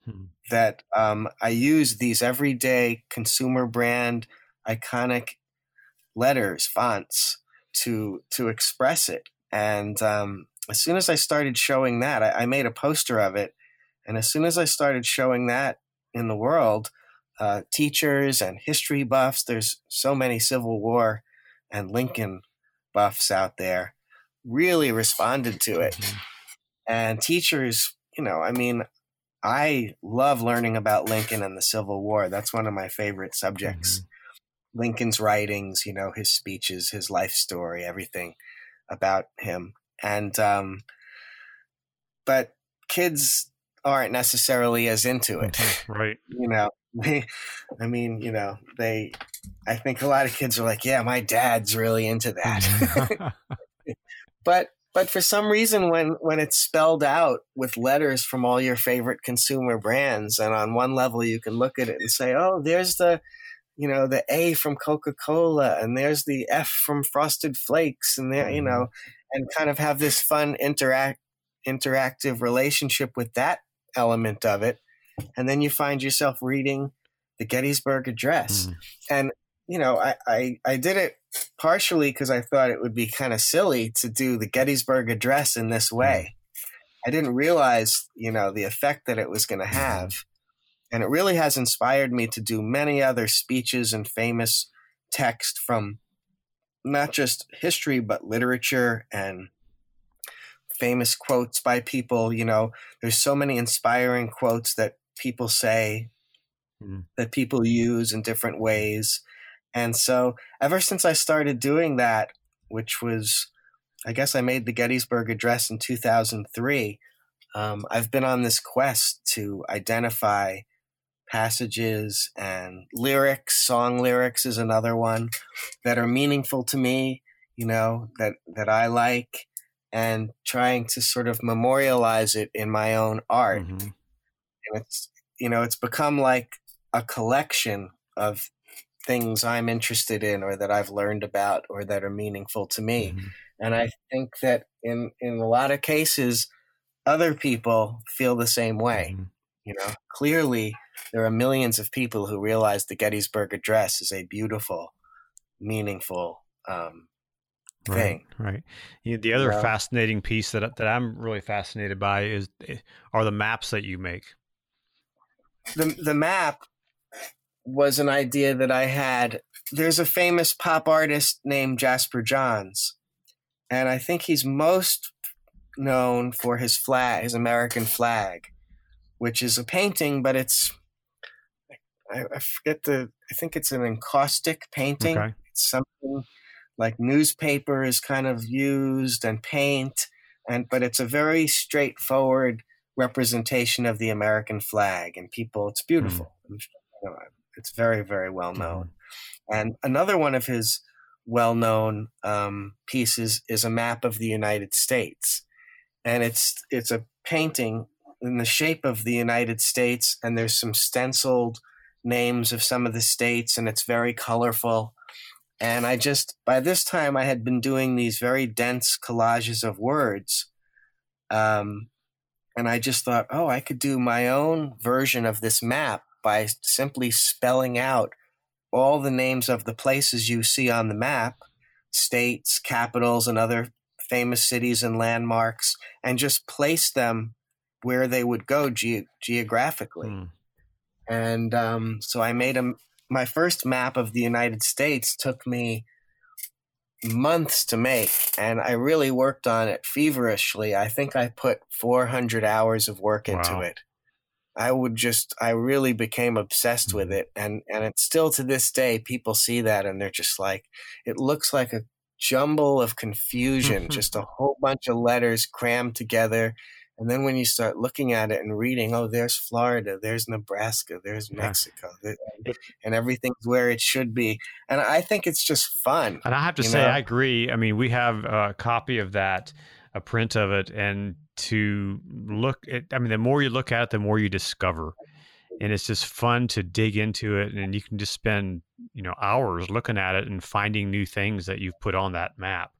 mm-hmm. that um, I use these everyday consumer brand iconic letters, fonts to to express it. And um, as soon as I started showing that, I, I made a poster of it. And as soon as I started showing that in the world, uh, teachers and history buffs. There's so many Civil War and Lincoln buffs out there. Really responded to it. Mm-hmm. And teachers, you know, I mean, I love learning about Lincoln and the Civil War. That's one of my favorite subjects. Mm-hmm. Lincoln's writings, you know, his speeches, his life story, everything about him. And, um, but kids aren't necessarily as into it. Mm-hmm. Right. you know, they, I mean, you know, they, I think a lot of kids are like, yeah, my dad's really into that. but, but for some reason, when, when it's spelled out with letters from all your favorite consumer brands, and on one level you can look at it and say, oh, there's the, you know, the A from Coca Cola, and there's the F from Frosted Flakes, and there, you know, mm-hmm. and kind of have this fun interact interactive relationship with that element of it and then you find yourself reading the Gettysburg Address. Mm. And you know, I, I, I did it partially because I thought it would be kind of silly to do the Gettysburg Address in this way. I didn't realize, you know, the effect that it was going to have. And it really has inspired me to do many other speeches and famous text from not just history, but literature and famous quotes by people. You know, there's so many inspiring quotes that people say, mm. that people use in different ways. And so, ever since I started doing that, which was, I guess I made the Gettysburg Address in 2003, um, I've been on this quest to identify passages and lyrics, song lyrics is another one that are meaningful to me, you know, that, that I like, and trying to sort of memorialize it in my own art. Mm-hmm. And it's, you know, it's become like a collection of things I'm interested in or that I've learned about or that are meaningful to me. Mm-hmm. And I think that in, in a lot of cases, other people feel the same way. Mm-hmm. You know, clearly there are millions of people who realize the Gettysburg Address is a beautiful, meaningful um, thing. Right. right. You know, the other yeah. fascinating piece that that I'm really fascinated by is eh, are the maps that you make. The the map was an idea that I had. There's a famous pop artist named Jasper Johns, and I think he's most known for his flag, his American flag, which is a painting, but it's I, I forget the. I think it's an encaustic painting. Okay. It's something like newspaper is kind of used and paint, and but it's a very straightforward representation of the American flag, and people. It's beautiful. Mm. It's very very well known. Mm. And another one of his well known um, pieces is a map of the United States, and it's it's a painting in the shape of the United States, and there's some stenciled names of some of the states, and it's very colorful. And I just, by this time, I had been doing these very dense collages of words. Um, and I just thought, oh, I could do my own version of this map by simply spelling out all the names of the places you see on the map, states, capitals, and other famous cities and landmarks, and just place them where they would go ge- geographically. Hmm. And um, so I made a, my first map of the United States took me months to make and I really worked on it feverishly. I think I put 400 hours of work into it. I would just I really became obsessed with mm-hmm. it and and it's still to this day people see that and they're just like it looks like a jumble of confusion, just a whole bunch of letters crammed together and then when you start looking at it and reading, oh, there's Florida, there's Nebraska, there's Mexico, yeah. and everything's where it should be. And I think it's just fun. And I have to say, know? I agree. I mean, we have a copy of that, a print of it, and to look at, I mean, the more you look at it, the more you discover. And it's just fun to dig into it. And you can just spend, you know, hours looking at it and finding new things that you've put on that map.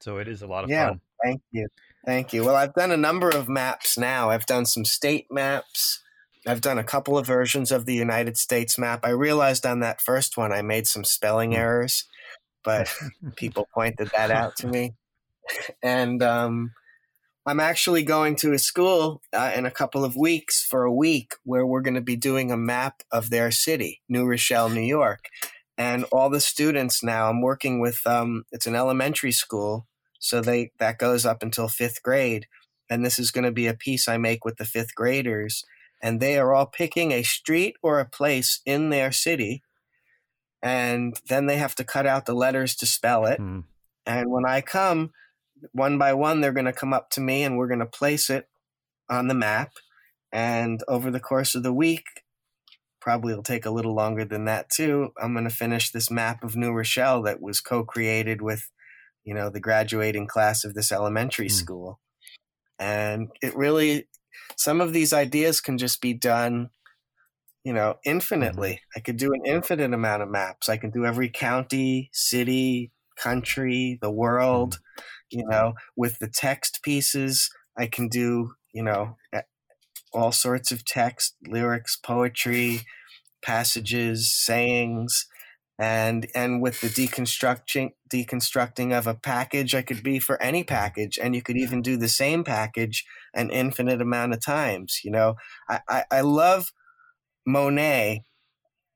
So it is a lot of yeah, fun. Thank you. Thank you. Well, I've done a number of maps now. I've done some state maps. I've done a couple of versions of the United States map. I realized on that first one I made some spelling hmm. errors, but people pointed that out to me. And um, I'm actually going to a school uh, in a couple of weeks for a week where we're going to be doing a map of their city, New Rochelle, New York. And all the students now, I'm working with, um, it's an elementary school so they that goes up until fifth grade. And this is going to be a piece I make with the fifth graders. And they are all picking a street or a place in their city. And then they have to cut out the letters to spell it. Mm. And when I come, one by one, they're going to come up to me and we're going to place it on the map. And over the course of the week, probably will take a little longer than that too. I'm going to finish this map of New Rochelle that was co created with you know, the graduating class of this elementary mm. school. And it really, some of these ideas can just be done, you know, infinitely. Mm. I could do an infinite amount of maps. I can do every county, city, country, the world, mm. You know, with the text pieces. I can do, you know, all sorts of text, lyrics, poetry, passages, sayings and and with the deconstructing deconstructing of a package i could be for any package and you could even do the same package an infinite amount of times you know i i, I love monet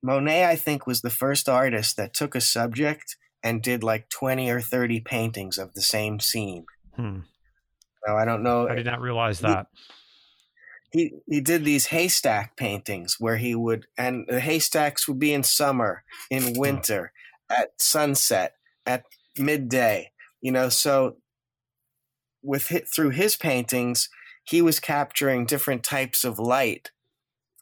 monet i think was the first artist that took a subject and did like 20 or 30 paintings of the same scene hmm. now i don't know i did not realize that he, he he did these haystack paintings where he would and the haystacks would be in summer in winter at sunset at midday you know so with through his paintings he was capturing different types of light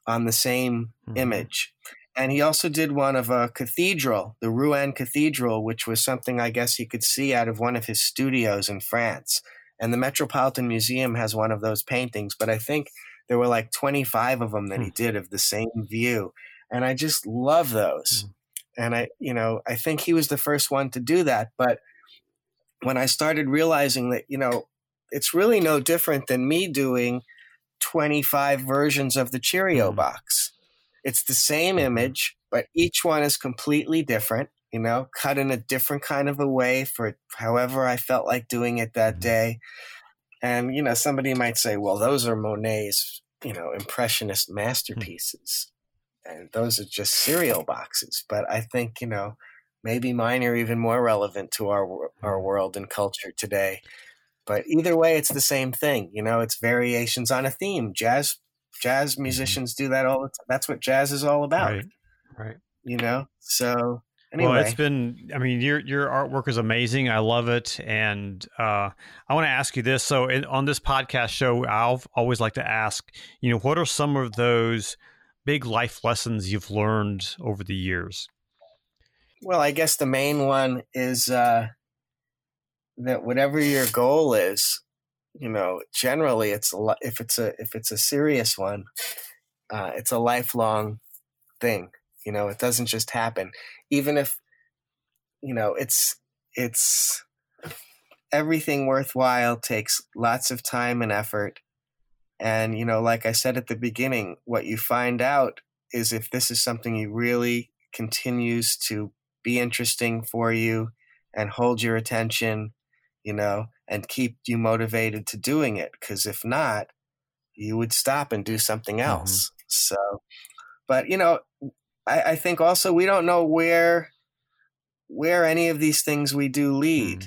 on the same mm-hmm. image. And he also did one of a cathedral, the Rouen Cathedral, which was something I guess he could see out of one of his studios in France. And the Metropolitan Museum has one of those paintings, but I think there were like 25 of them that he hmm. did of the same view. And I just love those. Mm. And I, you know, I think he was the first one to do that. But when I started realizing that, you know, it's really no different than me doing 25 versions of the Cheerio mm. box. It's the same mm-hmm. image, but each one is completely different, you know, cut in a different kind of a way for however I felt like doing it that mm-hmm. day. And, you know, somebody might say, well, those are Monet's, you know, impressionist hmm. masterpieces. And those are just cereal boxes. But I think, you know, maybe mine are even more relevant to our our hmm. world and culture today. But either way, it's the same thing. You know, it's variations on a theme. Jazz jazz mm-hmm. musicians do that all the time. That's what jazz is all about. Right. Right. You know. So anyway. Well, it's been. I mean, your your artwork is amazing. I love it, and uh, I want to ask you this. So, in, on this podcast show, I'll always like to ask, you know, what are some of those big life lessons you've learned over the years? Well, I guess the main one is uh, that whatever your goal is, you know, generally it's a if it's a if it's a serious one, uh, it's a lifelong thing. You know, it doesn't just happen. Even if, you know, it's it's everything worthwhile takes lots of time and effort. And you know, like I said at the beginning, what you find out is if this is something you really continues to be interesting for you and hold your attention you know, and keep you motivated to doing it. Because if not, you would stop and do something mm-hmm. else. Mm-hmm. So, but you know, I, I, think also we don't know where where any of these things we do lead. Mm-hmm.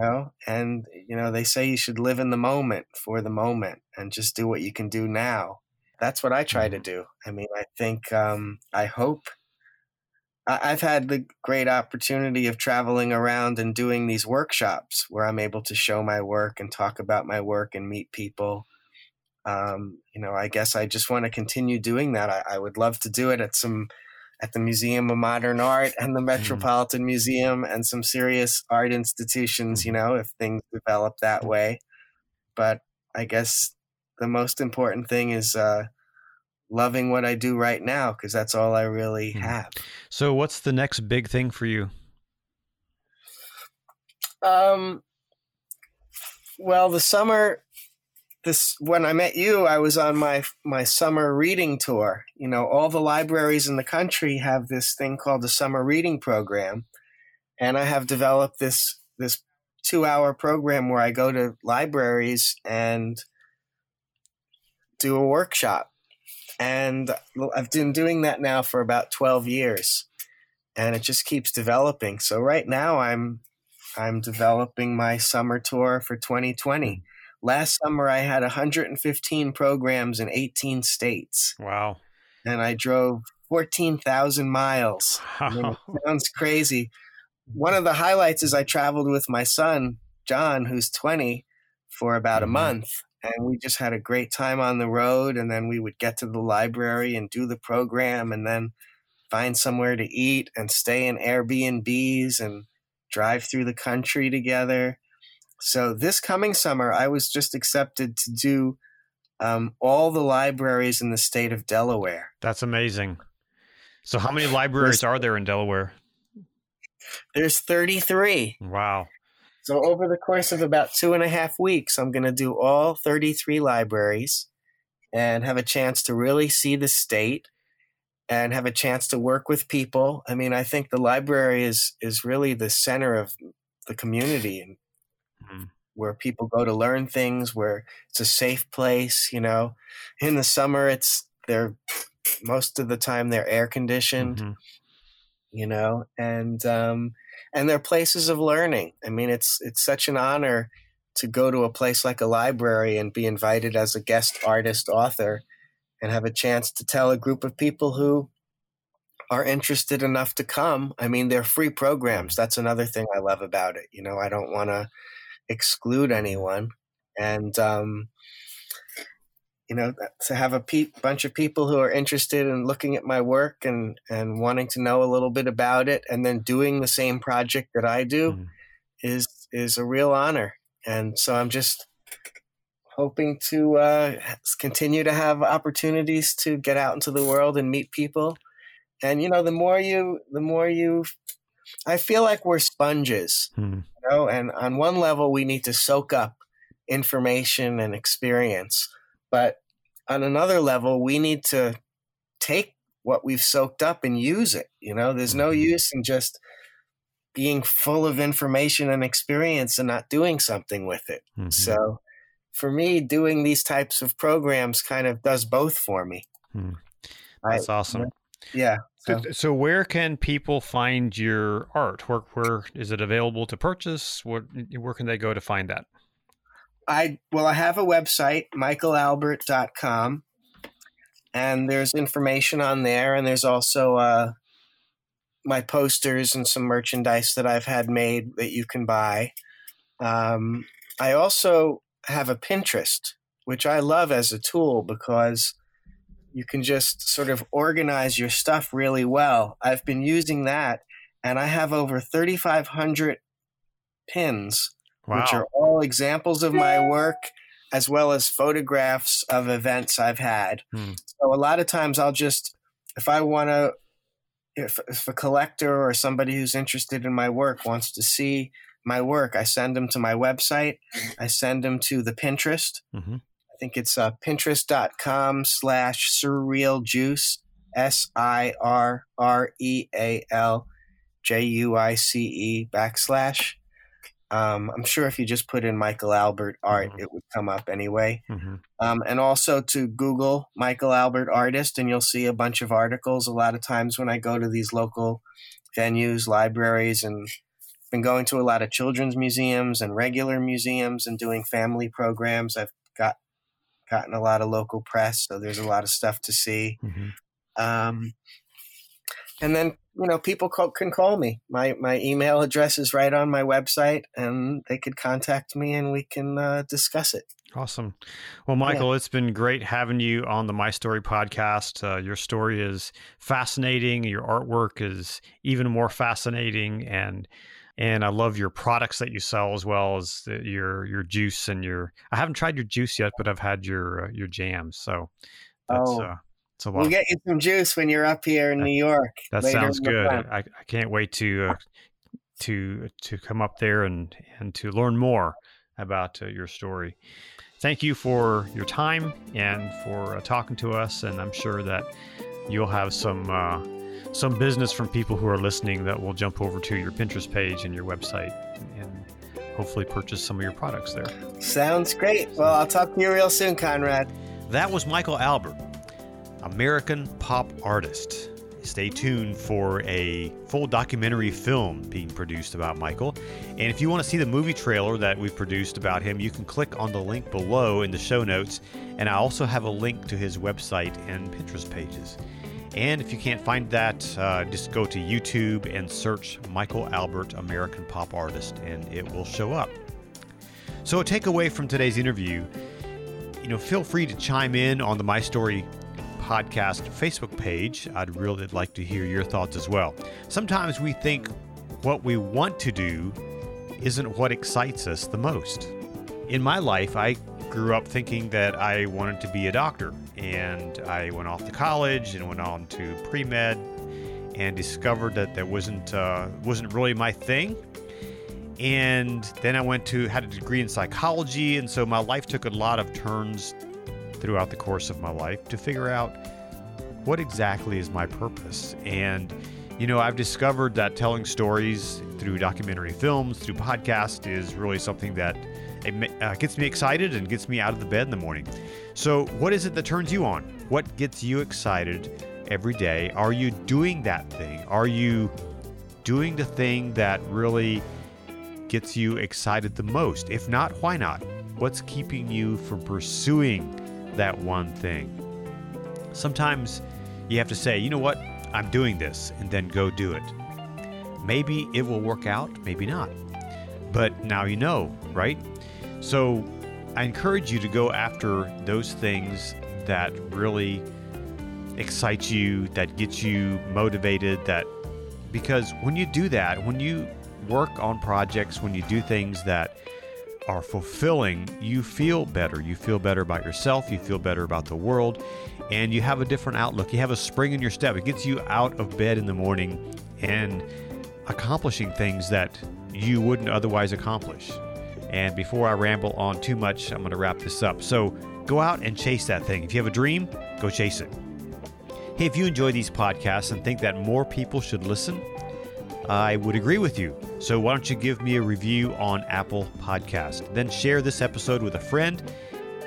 You know, and you know they say you should live in the moment for the moment and just do what you can do now. That's what I try mm-hmm. to do. I mean, I think um, I hope I've had the great opportunity of traveling around and doing these workshops where I'm able to show my work and talk about my work and meet people. Um, you know, I guess I just want to continue doing that. I, I, would love to do it at some at the Museum of Modern Art and the mm-hmm. Metropolitan mm. Museum and some serious art institutions. You mm-hmm. know, if things develop that way. But I guess the most important thing is uh, loving what I do right now because that's all I really hmm. have. So, what's the next big thing for you? Um, well, the summer, this when I met you, I was on my my summer reading tour. You know, all the libraries in the country have this thing called the summer reading program, and I have developed this this two hour program where I go to libraries and do a workshop and I've been doing that now for about 12 years and it just keeps developing. So right now I'm I'm developing my summer tour for 2020. Hmm. Last summer I had 115 programs in 18 states. Wow. And I drove 14,000 miles. Wow. Sounds crazy. One of the highlights is I traveled with my son, John, who's 20, for about mm-hmm. a month and we just had a great time on the road and then we would get to the library and do the program and then find somewhere to eat and stay in airbnbs and drive through the country together. So this coming summer i was just accepted to do um, all the libraries in the state of delaware. That's amazing. So how many libraries are there in delaware? There's 33 wow so over the course of about two and a half weeks, I'm going to do all 33 libraries and have a chance to really see the state and have a chance to work with people. I mean, I think the library is is really the center of the community and mm-hmm. where people go to learn things, where it's a safe place, you know. In the summer it's they're most of the time they're air conditioned, mm-hmm. you know, and um and they're places of learning. I mean, it's it's such an honor to go to a place like a library and be invited as a guest artist author and have a chance to tell a group of people who are interested enough to come. I mean, they're free programs. That's another thing I love about it. You know, I don't want to exclude anyone. And um, you know, to have a pe- bunch of people who are interested in looking at my work and and wanting to know a little bit about it, and then doing the same project that I do, mm. is is a real honor. And so I'm just hoping to uh, continue to have opportunities to get out into the world and meet people. And you know, the more you, the more you, I feel like we're sponges, hmm. you know. And on one level, we need to soak up information and experience, but on another level, we need to take what we've soaked up and use it. You know, there's no mm-hmm. use in just being full of information and experience and not doing something with it. Mm-hmm. So for me, doing these types of programs kind of does both for me. Hmm. That's I, awesome. Yeah. So. so. where can people find your art? Where, where is it available to purchase? Where, where can they go to find that? I well, I have a website, michaelalbert.com, and there's information on there, and there's also uh, my posters and some merchandise that I've had made that you can buy. Um, I also have a Pinterest, which I love as a tool because you can just sort of organize your stuff really well. I've been using that and I have over 3,500 pins, wow. which are all examples of my work as well as photographs of events I've had. Hmm. So a lot of times I'll just, if I want to, if, if a collector or somebody who's interested in my work wants to see my work. I send them to my website. I send them to the Pinterest. Mm-hmm. I think it's uh, pinterest.com slash surreal juice, S I R R E A L J U I C E backslash. Um, I'm sure if you just put in Michael Albert art, mm-hmm. it would come up anyway. Mm-hmm. Um, and also to Google Michael Albert artist, and you'll see a bunch of articles. A lot of times when I go to these local venues, libraries, and been going to a lot of children's museums and regular museums and doing family programs. I've got gotten a lot of local press, so there's a lot of stuff to see. Mm-hmm. Um, and then you know people call, can call me. My my email address is right on my website, and they could contact me, and we can uh, discuss it. Awesome. Well, Michael, yeah. it's been great having you on the My Story podcast. Uh, your story is fascinating. Your artwork is even more fascinating, and and I love your products that you sell as well as the, your your juice and your. I haven't tried your juice yet, but I've had your uh, your jams. So that's oh. It's a lot. We'll get you some juice when you're up here in New York. That sounds good. I, I can't wait to uh, to to come up there and and to learn more about uh, your story. Thank you for your time and for uh, talking to us, and I'm sure that you'll have some uh, some business from people who are listening that will jump over to your Pinterest page and your website and hopefully purchase some of your products there. Sounds great. Well, I'll talk to you real soon, Conrad. That was Michael Albert, American pop artist. Stay tuned for a full documentary film being produced about Michael. And if you want to see the movie trailer that we've produced about him, you can click on the link below in the show notes. And I also have a link to his website and Pinterest pages. And if you can't find that, uh, just go to YouTube and search Michael Albert, American Pop Artist, and it will show up. So, a takeaway from today's interview you know, feel free to chime in on the My Story podcast Facebook page. I'd really like to hear your thoughts as well. Sometimes we think what we want to do isn't what excites us the most. In my life, I grew up thinking that I wanted to be a doctor, and I went off to college and went on to pre med, and discovered that that wasn't uh, wasn't really my thing. And then I went to had a degree in psychology, and so my life took a lot of turns throughout the course of my life to figure out what exactly is my purpose. And you know, I've discovered that telling stories through documentary films, through podcasts, is really something that it uh, gets me excited and gets me out of the bed in the morning. So, what is it that turns you on? What gets you excited every day? Are you doing that thing? Are you doing the thing that really gets you excited the most? If not, why not? What's keeping you from pursuing that one thing? Sometimes you have to say, you know what, I'm doing this, and then go do it. Maybe it will work out, maybe not. But now you know, right? So I encourage you to go after those things that really excites you, that gets you motivated, that because when you do that, when you work on projects, when you do things that are fulfilling, you feel better. You feel better about yourself, you feel better about the world, and you have a different outlook. You have a spring in your step. It gets you out of bed in the morning and accomplishing things that you wouldn't otherwise accomplish. And before I ramble on too much, I'm going to wrap this up. So go out and chase that thing. If you have a dream, go chase it. Hey, if you enjoy these podcasts and think that more people should listen, I would agree with you. So why don't you give me a review on Apple Podcast? Then share this episode with a friend.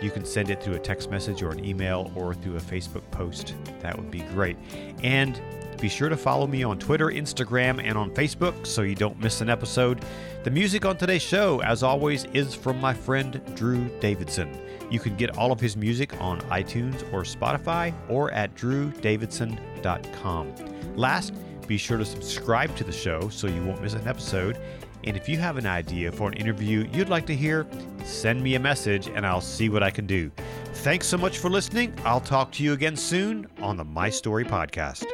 You can send it through a text message or an email or through a Facebook post. That would be great. And be sure to follow me on Twitter, Instagram, and on Facebook so you don't miss an episode. The music on today's show, as always, is from my friend Drew Davidson. You can get all of his music on iTunes or Spotify or at drewdavidson.com. Last, be sure to subscribe to the show so you won't miss an episode. And if you have an idea for an interview you'd like to hear, send me a message and I'll see what I can do. Thanks so much for listening. I'll talk to you again soon on the My Story Podcast.